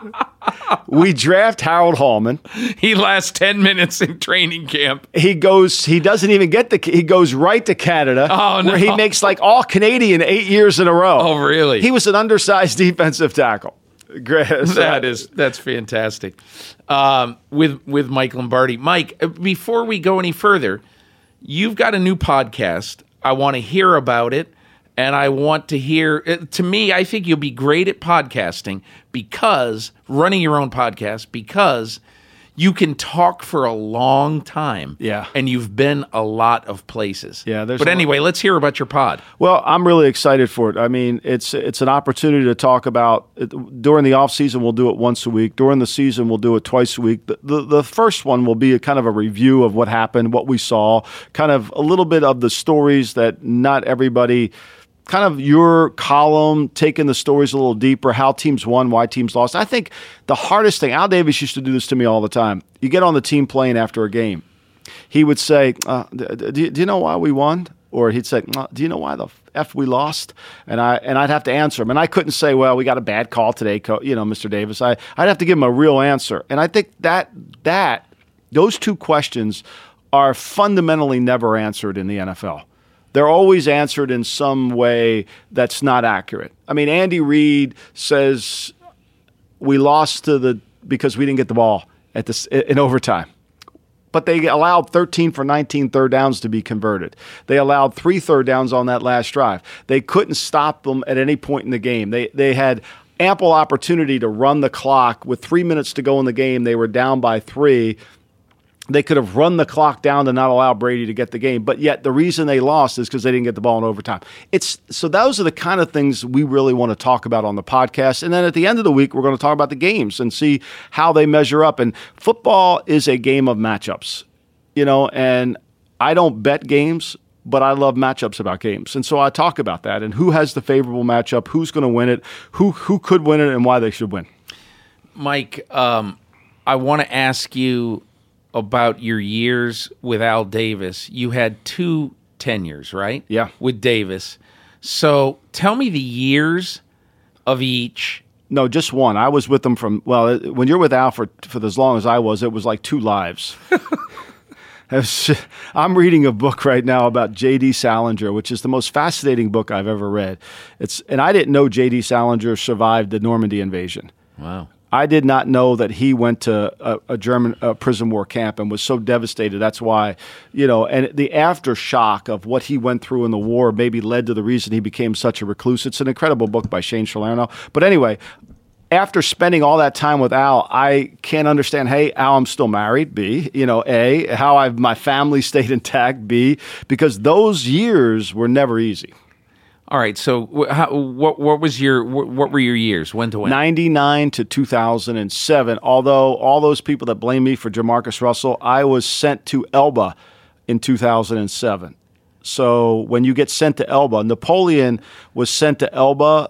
We draft Harold Hallman. He lasts 10 minutes in training camp. He goes. He doesn't even get the. He goes right to Canada, Oh, no. where he makes like all Canadian eight years in a row. Oh, really? He was an undersized defensive tackle. Great. That is that's fantastic. Um, with with Mike Lombardi, Mike. uh, Before we go any further, you've got a new podcast. I want to hear about it, and I want to hear. uh, To me, I think you'll be great at podcasting because running your own podcast because you can talk for a long time. Yeah. and you've been a lot of places. Yeah, But anyway, let's hear about your pod. Well, I'm really excited for it. I mean, it's it's an opportunity to talk about during the off season. We'll do it once a week. During the season, we'll do it twice a week. The, the, the first one will be a kind of a review of what happened, what we saw, kind of a little bit of the stories that not everybody. Kind of your column, taking the stories a little deeper, how teams won, why teams lost. I think the hardest thing, Al Davis used to do this to me all the time. You get on the team plane after a game, he would say, uh, do, you, "Do you know why we won?" Or he'd say, "Uh, "Do you know why the f we lost?" And I and I'd have to answer him, and I couldn't say, "Well, we got a bad call today, you know, Mr. Davis." I I'd have to give him a real answer, and I think that that those two questions are fundamentally never answered in the NFL. They're always answered in some way that's not accurate. I mean, Andy Reid says we lost to the because we didn't get the ball at this in overtime. But they allowed 13 for 19 third downs to be converted. They allowed three third downs on that last drive. They couldn't stop them at any point in the game. They they had ample opportunity to run the clock with three minutes to go in the game. They were down by three they could have run the clock down to not allow Brady to get the game, but yet the reason they lost is because they didn't get the ball in overtime. It's so those are the kind of things we really want to talk about on the podcast. And then at the end of the week, we're going to talk about the games and see how they measure up. And football is a game of matchups, you know, and I don't bet games, but I love matchups about games. And so I talk about that and who has the favorable matchup, who's going to win it, who who could win it and why they should win. Mike, um, I want to ask you about your years with Al Davis. You had two tenures, right? Yeah. With Davis. So tell me the years of each. No, just one. I was with them from well. Uh, when you're with Al for for as long as I was, it was like two lives. I'm reading a book right now about J.D. Salinger, which is the most fascinating book I've ever read. It's and I didn't know J.D. Salinger survived the Normandy invasion. Wow. I did not know that he went to a, a German prison war camp and was so devastated. That's why, you know, and the aftershock of what he went through in the war maybe led to the reason he became such a recluse. It's an incredible book by Shane Salerno. But anyway, after spending all that time with Al, I can't understand. Hey, Al, I'm still married. B, you know, A, how I've my family stayed intact. B, because those years were never easy. All right. So how, what what was your wh- what were your years? When to when? 99 to 2007. Although all those people that blame me for Jamarcus Russell, I was sent to Elba in 2007. So when you get sent to Elba, Napoleon was sent to Elba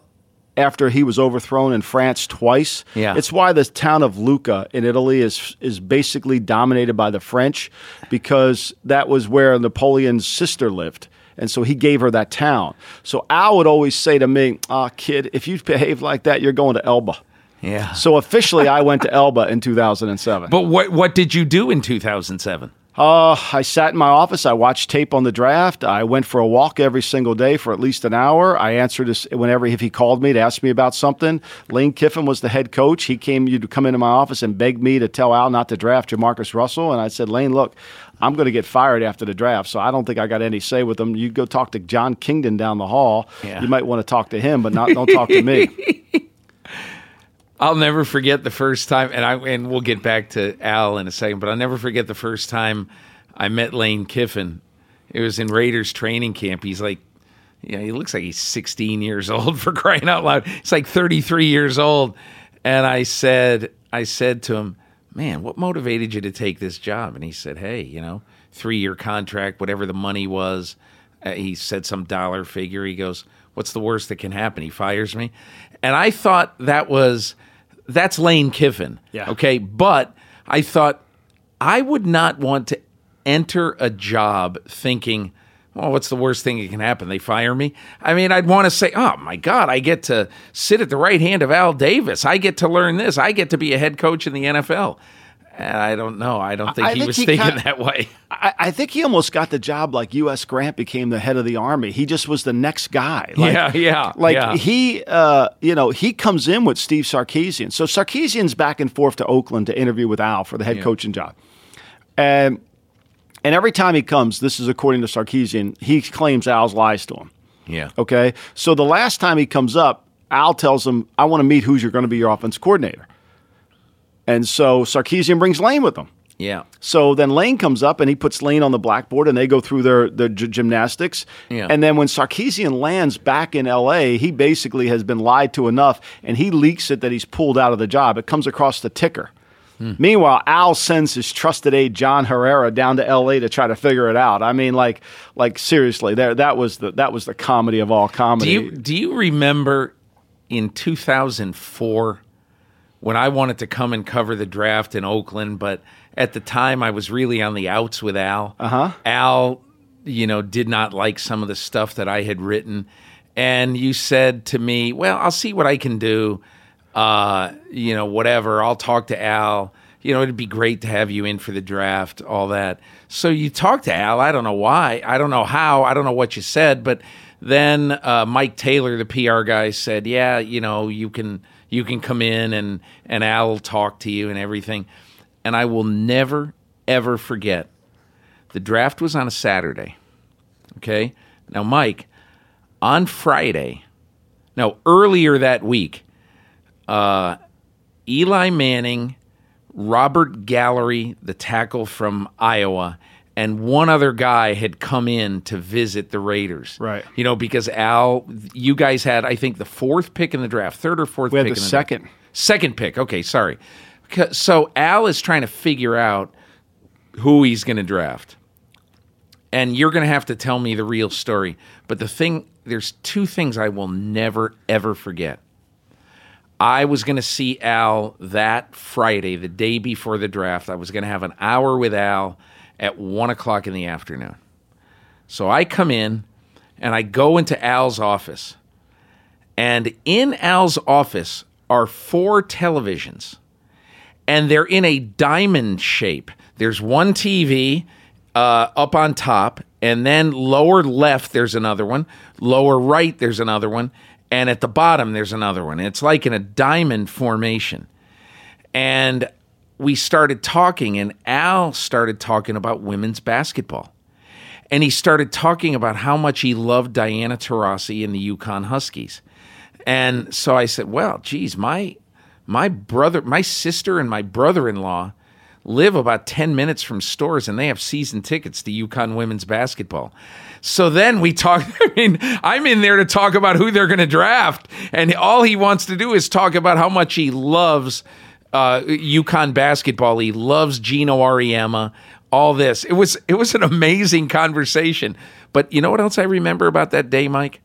after he was overthrown in France twice. Yeah. It's why the town of Lucca in Italy is is basically dominated by the French because that was where Napoleon's sister lived. And so he gave her that town. So Al would always say to me, "Ah, kid, if you behave like that, you're going to Elba." Yeah. So officially, I went to Elba in 2007. But what what did you do in 2007? Uh, I sat in my office. I watched tape on the draft. I went for a walk every single day for at least an hour. I answered his, whenever if he called me to ask me about something. Lane Kiffin was the head coach. He came you to come into my office and beg me to tell Al not to draft Jamarcus Russell. And I said, Lane, look, I'm going to get fired after the draft, so I don't think I got any say with him. You go talk to John Kingdon down the hall. Yeah. You might want to talk to him, but not don't talk to me. I'll never forget the first time, and I and we'll get back to Al in a second. But I'll never forget the first time I met Lane Kiffin. It was in Raiders training camp. He's like, yeah, he looks like he's 16 years old for crying out loud. He's like 33 years old, and I said, I said to him, man, what motivated you to take this job? And he said, hey, you know, three year contract, whatever the money was. Uh, he said some dollar figure. He goes, what's the worst that can happen? He fires me, and I thought that was that's Lane Kiffin. Yeah. Okay. But I thought I would not want to enter a job thinking, well, what's the worst thing that can happen? They fire me? I mean, I'd want to say, oh my God, I get to sit at the right hand of Al Davis. I get to learn this. I get to be a head coach in the NFL. I don't know. I don't think I he think was he thinking that way. I, I think he almost got the job like U.S. Grant became the head of the army. He just was the next guy. Like, Yeah, yeah, Like yeah. he, uh, you know, he comes in with Steve Sarkisian. So Sarkisian's back and forth to Oakland to interview with Al for the head Yeah. coaching job, and and every time he comes, this is according to Sarkisian, he claims Al's lies to him. Yeah. Okay. So the last time he comes up, Al tells him, I want to meet who's you're going to be your offense coordinator. And so Sarkisian brings Lane with him. Yeah. So then Lane comes up and he puts Lane on the blackboard and they go through their, their gy- gymnastics. Yeah. And then when Sarkisian lands back in LA, he basically has been lied to enough and he leaks it that he's pulled out of the job. It comes across the ticker. Hmm. Meanwhile, Al sends his trusted aide John Herrera down to LA to try to figure it out. I mean, like, like seriously, there that was the that was the comedy of all comedy. Do you do you remember in 2004 when I wanted to come and cover the draft in Oakland, but at the time I was really on the outs with Al. Uh-huh. Al, you know, did not like some of the stuff that I had written, and you said to me, "Well, I'll see what I can do. Uh, you know, whatever. I'll talk to Al." You know, it'd be great to have you in for the draft, all that. So you talked to Al. I don't know why. I don't know how. I don't know what you said, but then uh, Mike Taylor, the PR guy, said, "Yeah, you know, you can you can come in and and Al will talk to you and everything." And I will never ever forget. The draft was on a Saturday. Okay, now Mike, on Friday, now earlier that week, uh, Eli Manning, Robert Gallery, the tackle from Iowa, and one other guy had come in to visit the Raiders. Right. You know, because Al, you guys had, I think, the fourth pick in the draft, third or fourth We had pick the in the second. draft. Second pick. Okay, sorry. So Al is trying to figure out who he's going to draft. And you're going to have to tell me the real story. But the thing, there's two things I will never, ever forget. I was going to see Al that Friday, the day before the draft. I was going to have an hour with Al at one o'clock in the afternoon. So I come in and I go into Al's office. And in Al's office are four televisions and they're in a diamond shape. There's one TV uh, up on top, and then lower left, there's another one. Lower right, there's another one. And at the bottom, there's another one. It's like in a diamond formation. And we started talking, and Al started talking about women's basketball. And he started talking about how much he loved Diana Taurasi and the UConn Huskies. And so I said, "Well, geez, my my brother, my sister, and my brother-in-law live about 10 minutes from Storrs and they have season tickets to UConn women's basketball. So then we talk. I mean, I'm in there to talk about who they're going to draft, and all he wants to do is talk about how much he loves uh, UConn basketball. He loves Geno Auriemma. All this. It was it was an amazing conversation. But you know what else I remember about that day, Mike?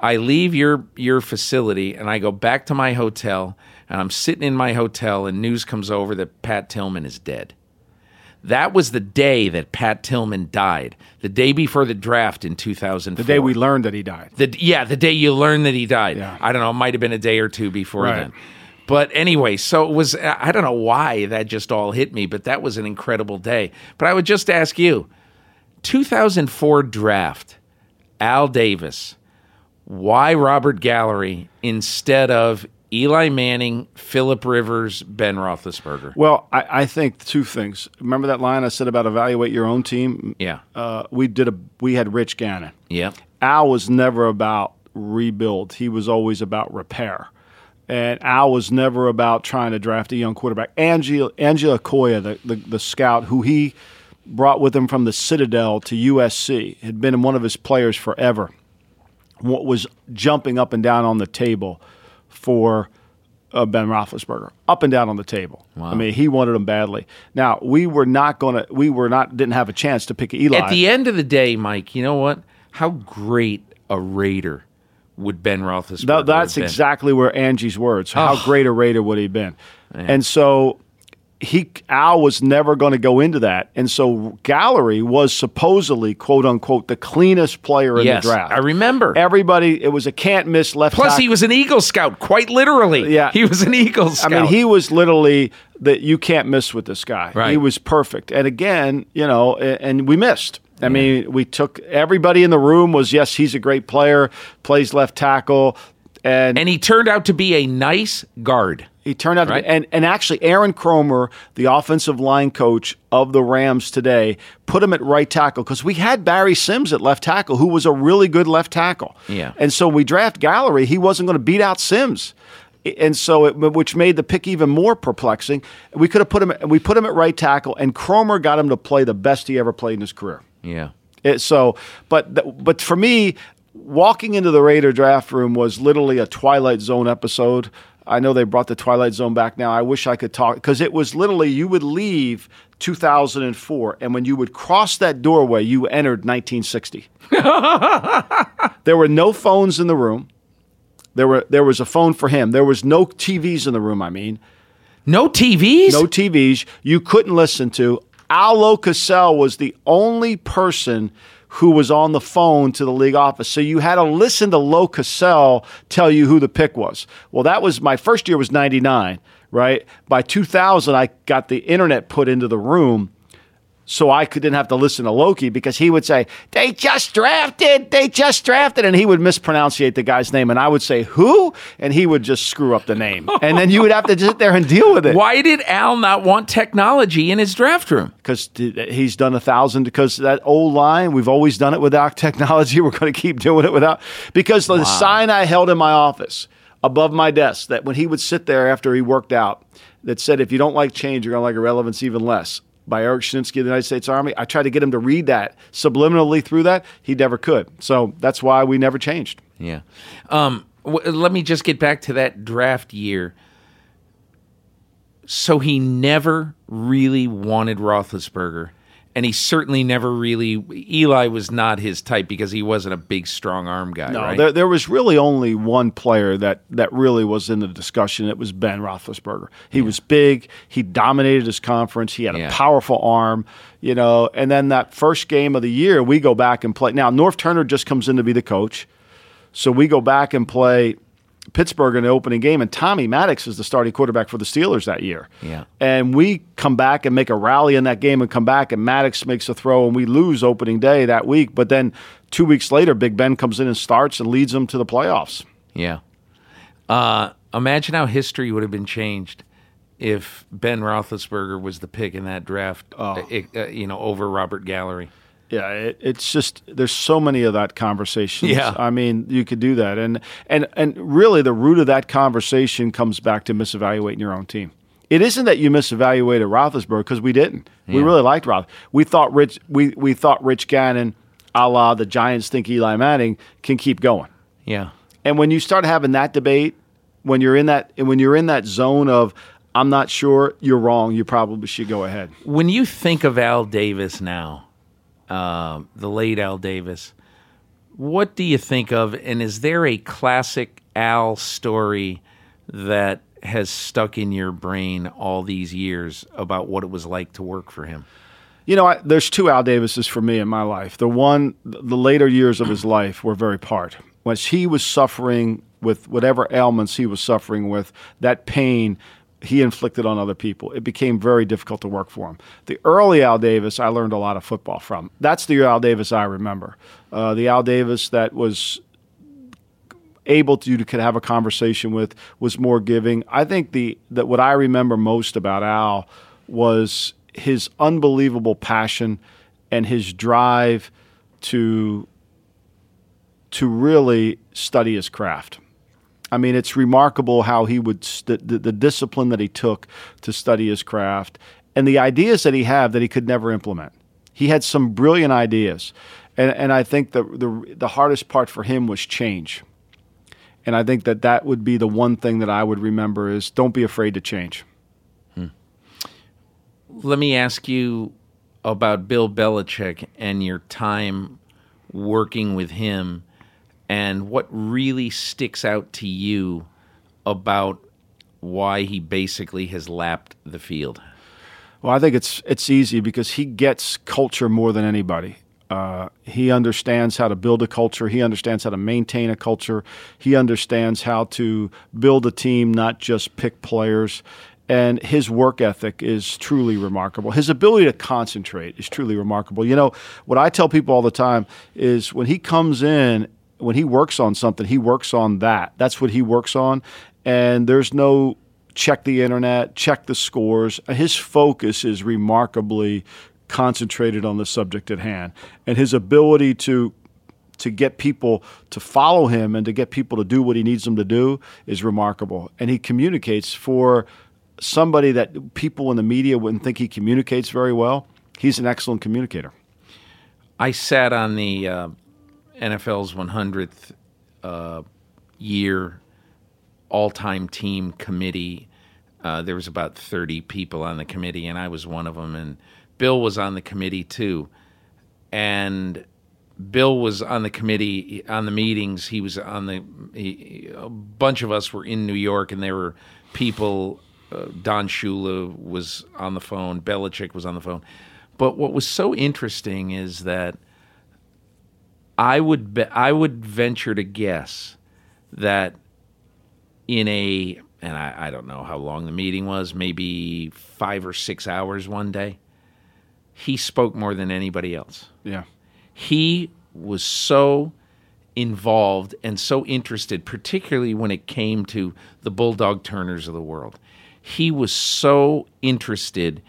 I leave your your facility and I go back to my hotel and I'm sitting in my hotel and news comes over that Pat Tillman is dead. That was the day that Pat Tillman died. The day before the draft in 2004. The day we learned that he died. The, yeah, the day you learned that he died. Yeah. I don't know. It might have been a day or two before Right. then. But anyway, so it was. I don't know why that just all hit me, but that was an incredible day. But I would just ask you 2004 draft, Al Davis. Why Robert Gallery instead of Eli Manning, Philip Rivers, Ben Roethlisberger? Well, I, I think two things. Remember that line I said about evaluate your own team? Yeah. Uh, we did a we had Rich Gannon. Yeah. Al was never about rebuild. He was always about repair. And Al was never about trying to draft a young quarterback. Angelo, Angelo Coia, the, the, the scout who he brought with him from the Citadel to USC, had been one of his players forever, What was jumping up and down on the table for uh, Ben Roethlisberger, up and down on the table. I mean, he wanted him badly. Now we were not going to, we were not, didn't have a chance to pick Eli. At the end of the day, Mike, you know what? How great a Raider would Ben Roethlisberger That, that's have been? exactly where Angie's words. How Oh. great a Raider would he have been? And so he Al was never going to go into that, and so Gallery was supposedly quote unquote the cleanest player in Yes, the draft. I remember. Everybody, it was a can't miss left. Plus, tackle. he was an Eagle Scout, quite literally. Yeah. he was an Eagle Scout. I mean, he was literally that you can't miss with this guy. Right. He was perfect. And again, you know, and we missed. I mean, we took everybody in the room was yes, he's a great player, plays left tackle, and and he turned out to be a nice guard. He turned out to Right. be, and, and actually, Aaron Kromer, the offensive line coach of the Rams today, put him at right tackle because we had Barry Sims at left tackle, who was a really good left tackle. Yeah. And so we draft Gallery, he wasn't going to beat out Sims. And so, it, which made the pick even more perplexing. We could have put him. We put him at right tackle, and Kromer got him to play the best he ever played in his career. Yeah. It, so, but th- but for me, walking into the Raider draft room was literally a Twilight Zone episode. I know they brought the Twilight Zone back now. I wish I could talk because it was literally you would leave 2004, and when you would cross that doorway, you entered 1960. there were no phones in the room. There were there was a phone for him. There was no TVs in the room. I mean, No TVs. no TVs. You couldn't listen to. Al LoCasale was the only person who was on the phone to the league office. So you had to listen to LoCasale tell you who the pick was. Well, that was my first year was 99, right? By 2000, I got the internet put into the room. So I could, didn't have to listen to Loki because he would say, They just drafted, they just drafted. And he would mispronunciate the guy's name. And I would say, Who? And he would just screw up the name. And then you would have to sit there and deal with it Why did Al not want technology in his draft room? because uh, he's done a thousand. Because that old line, we've always done it without technology. We're going to keep doing it without. Because the sign I held in my office above my desk that when he would sit there after he worked out, that said, "If you don't like change, you're going to like irrelevance even less." By Eric Shinseki of the United States Army. I tried to get him to read that subliminally through that. He never could. So that's why we never changed. Yeah. Um, w- let me just get back to that draft year. So he never really wanted Roethlisberger, and he certainly never really. Eli was not his type because he wasn't a big, strong arm guy. No, right? there, there was really only one player that, that really was in the discussion. It was Ben Roethlisberger. He was big. He dominated his conference. He had Yeah. a powerful arm, you know. And then that first game of the year, we go back and play. Now, Norv Turner just comes in to be the coach. So we go back and play Pittsburgh in the opening game, and Tommy Maddox is the starting quarterback for the Steelers that year. Yeah. And we come back and make a rally in that game and come back, and Maddox makes a throw, and we lose opening day that week. But then two weeks later, Big Ben comes in and starts and leads them to the playoffs. Yeah. Uh, imagine how history would have been changed if Ben Roethlisberger was the pick in that draft. uh, uh, you know, over Robert Gallery. Yeah, it, it's just there's so many of that conversation. Yeah. I mean, you could do that, and and and really, the root of that conversation comes back to misevaluating your own team. It isn't that you misevaluated Roethlisberger because we didn't. We really liked Roth. We thought Rich. We we thought Rich Gannon, a la the Giants think Eli Manning can keep going. Yeah. And when you start having that debate, when you're in that when you're in that zone of I'm not sure, you're wrong. You probably should go ahead. When you think of Al Davis now, um, the late Al Davis, what do you think of? And is there a classic Al story that has stuck in your brain all these years about what it was like to work for him? You know, I, there's two Al Davises for me in my life. The one, the later years of his life were very part. When he was suffering with whatever ailments he was suffering with, that pain he inflicted on other people. It became very difficult to work for him. The early Al Davis, I learned a lot of football from. That's the Al Davis I remember. Uh, the Al Davis that was able to could have a conversation with was more giving. I think the that what I remember most about Al was his unbelievable passion and his drive to to really study his craft. I mean, it's remarkable how he would st- the, the discipline that he took to study his craft and the ideas that he had that he could never implement. He had some brilliant ideas, and and I think the the the hardest part for him was change. And I think that that would be the one thing that I would remember is don't be afraid to change. Hmm. Let me ask you about Bill Belichick and your time working with him and what really sticks out to you about why he basically has lapped the field. Well, I think it's it's easy because he gets culture more than anybody. Uh, he understands how to build a culture. He understands how to maintain a culture. He understands how to build a team, not just pick players. And his work ethic is truly remarkable. His ability to concentrate is truly remarkable. You know, what I tell people all the time is when he comes in, when he works on something, he works on that. That's what he works on. And there's no check the internet, check the scores. His focus is remarkably concentrated on the subject at hand, and his ability to to get people to follow him and to get people to do what he needs them to do is remarkable. And he communicates for somebody that people in the media wouldn't think he communicates very well. He's an excellent communicator. I sat on the uh, NFL's 100th uh, year all-time team committee. Uh, there was about 30 people on the committee, and I was one of them. And Bill was on the committee too. And Bill was on the committee on the meetings. He was on the. He, a bunch of us were in New York, and there were people. Uh, Don Shula was on the phone. Belichick was on the phone. But what was so interesting is that I would be, I would venture to guess that in a and I, I don't know how long the meeting was, maybe five or six hours one day. He spoke more than anybody else. Yeah. He was so involved and so interested, particularly when it came to the Bulldog Turners of the world. He was so interested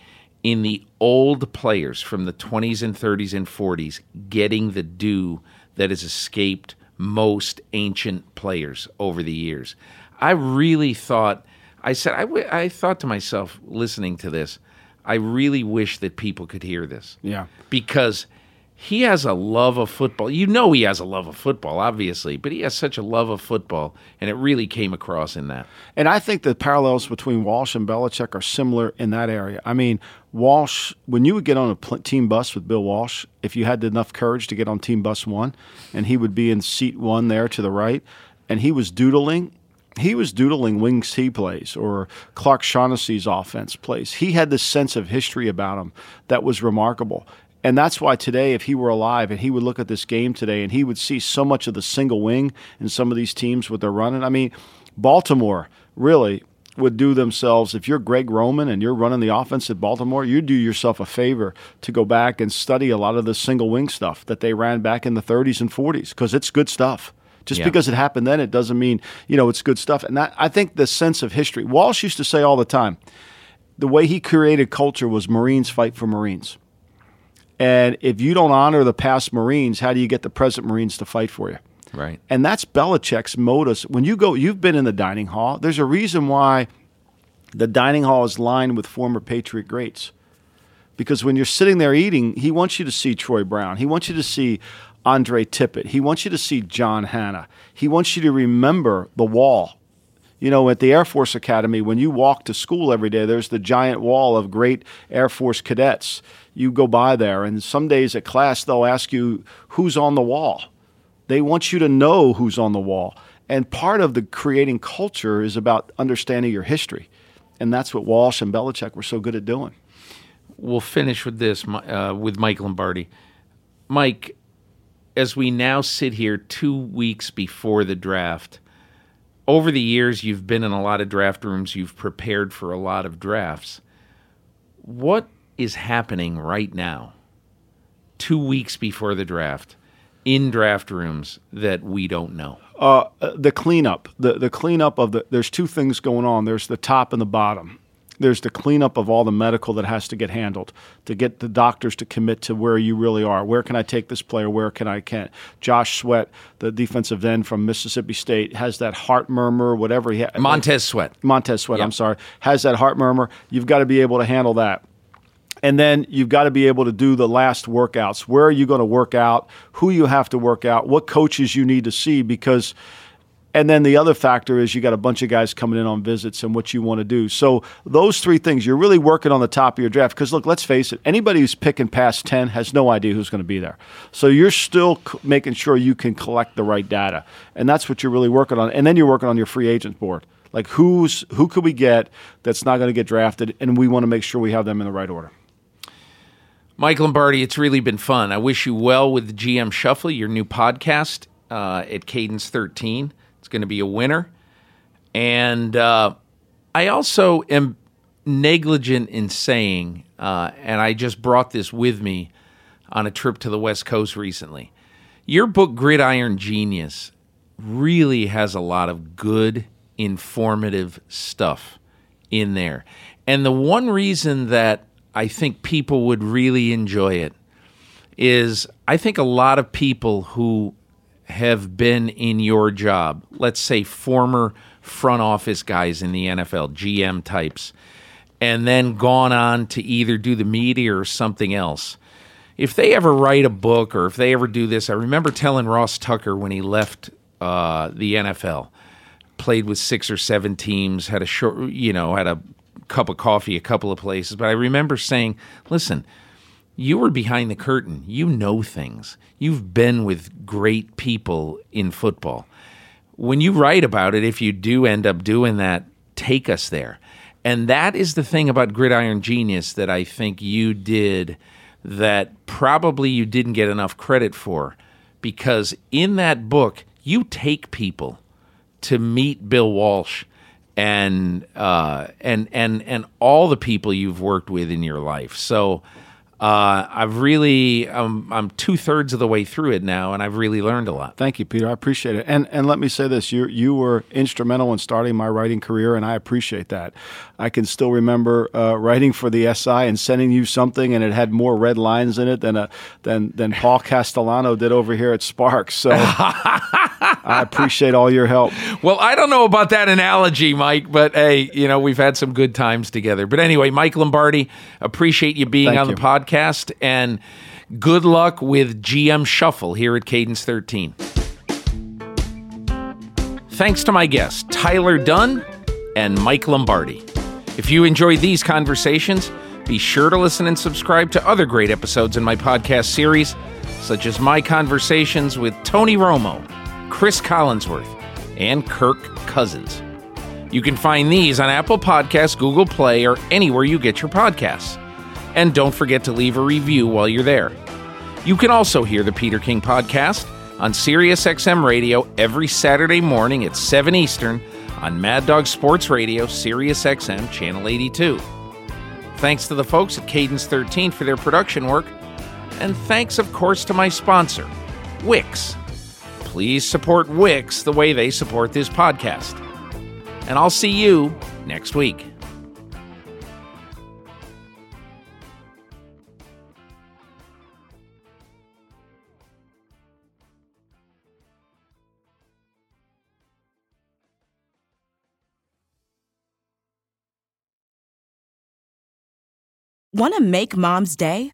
in the old players from the 20s and 30s and 40s getting the due that has escaped most ancient players over the years. I really thought, I said, I, w- I thought to myself, listening to this, I really wish that people could hear this. Yeah. Because he has a love of football. You know he has a love of football, obviously, but he has such a love of football, and it really came across in that. And I think the parallels between Walsh and Belichick are similar in that area. I mean, Walsh, when you would get on a team bus with Bill Walsh, if you had enough courage to get on team bus one, and he would be in seat one there to the right, and he was doodling. He was doodling wings plays or Clark Shaughnessy's offense plays. He had this sense of history about him that was remarkable. And that's why today, if he were alive and he would look at this game today and he would see so much of the single wing in some of these teams what they're running. I mean, Baltimore really would do themselves if you're Greg Roman and you're running the offense at Baltimore, you do yourself a favor to go back and study a lot of the single wing stuff that they ran back in the 30s and 40s because it's good stuff. Just Yeah. because it happened then, it doesn't mean you know it's good stuff. And that, I think the sense of history. Walsh used to say all the time, the way he created culture was Marines fight for Marines. And if you don't honor the past Marines, how do you get the present Marines to fight for you? Right. And that's Belichick's modus. When you go, you've been in the dining hall. There's a reason why the dining hall is lined with former Patriot greats. Because when you're sitting there eating, he wants you to see Troy Brown. He wants you to see Andre Tippett. He wants you to see John Hannah. He wants you to remember the wall. You know, at the Air Force Academy, when you walk to school every day, there's the giant wall of great Air Force cadets. You go by there, and some days at class, they'll ask you, Who's on the wall? They want you to know who's on the wall. And part of the creating culture is about understanding your history. And that's what Walsh and Belichick were so good at doing. We'll finish with this uh, with Mike Lombardi. Mike, as we now sit here two weeks before the draft, over the years you've been in a lot of draft rooms, you've prepared for a lot of drafts. What is happening right now, two weeks before the draft, in draft rooms that we don't know? Uh, the cleanup, the the cleanup of the. There's two things going on. There's the top and the bottom. There's the cleanup of all the medical that has to get handled to get the doctors to commit to where you really are. Where can I take this player? Where can I can't? Josh Sweat, the defensive end from Mississippi State, has that heart murmur, whatever he has. Montez Sweat. Montez Sweat, yep. I'm sorry, has that heart murmur. You've got to be able to handle that. And then you've got to be able to do the last workouts. Where are you going to work out? Who you have to work out? What coaches you need to see? Because and then the other factor is you got a bunch of guys coming in on visits and what you want to do. So those three things, you're really working on the top of your draft. Because look, let's face it, anybody who's picking past 10 has no idea who's going to be there. So you're still c- making sure you can collect the right data. And that's what you're really working on. And then you're working on your free agent board. Like who's who could we get that's not going to get drafted, and we want to make sure we have them in the right order. Mike Lombardi, it's really been fun. I wish you well with GM Shuffle, your new podcast uh, at Cadence 13 going to be a winner. And uh, I also am negligent in saying, uh, and I just brought this with me on a trip to the West Coast recently. Your book, Gridiron Genius, really has a lot of good, informative stuff in there. And the one reason that I think people would really enjoy it is I think a lot of people who have been in your job, let's say former front office guys in the NFL, GM types, and then gone on to either do the media or something else. If they ever write a book or if they ever do this, I remember telling Ross Tucker when he left uh, the NFL, played with six or seven teams, had a short, you know, had a cup of coffee a couple of places. But I remember saying, listen, you were behind the curtain. You know things. You've been with great people in football. When you write about it, if you do end up doing that, take us there. And that is the thing about Gridiron Genius that I think you did that probably you didn't get enough credit for. Because in that book, you take people to meet Bill Walsh and uh, and and and all the people you've worked with in your life. So uh, I've really um, I'm two thirds of the way through it now, and I've really learned a lot. Thank you, Peter. I appreciate it. And and let me say this: you you were instrumental in starting my writing career, and I appreciate that. I can still remember uh, writing for the SI and sending you something, and it had more red lines in it than a than than Paul Castellano did over here at Sparks. So. I appreciate all your help. Well, I don't know about that analogy, Mike, but hey, you know, we've had some good times together. But anyway, Mike Lombardi, appreciate you being Thank on you. the podcast and good luck with GM Shuffle here at Cadence 13. Thanks to my guests, Tyler Dunne and Mike Lombardi. If you enjoyed these conversations, be sure to listen and subscribe to other great episodes in my podcast series, such as my conversations with Tony Romo Chris Collinsworth, and Kirk Cousins. You can find these on Apple Podcasts, Google Play, or anywhere you get your podcasts. And don't forget to leave a review while you're there. You can also hear the Peter King podcast on SiriusXM Radio every Saturday morning at 7 Eastern on Mad Dog Sports Radio, SiriusXM Channel 82. Thanks to the folks at Cadence 13 for their production work, and thanks, of course, to my sponsor, Wix please support Wix the way they support this podcast. And I'll see you next week. Want to make mom's day?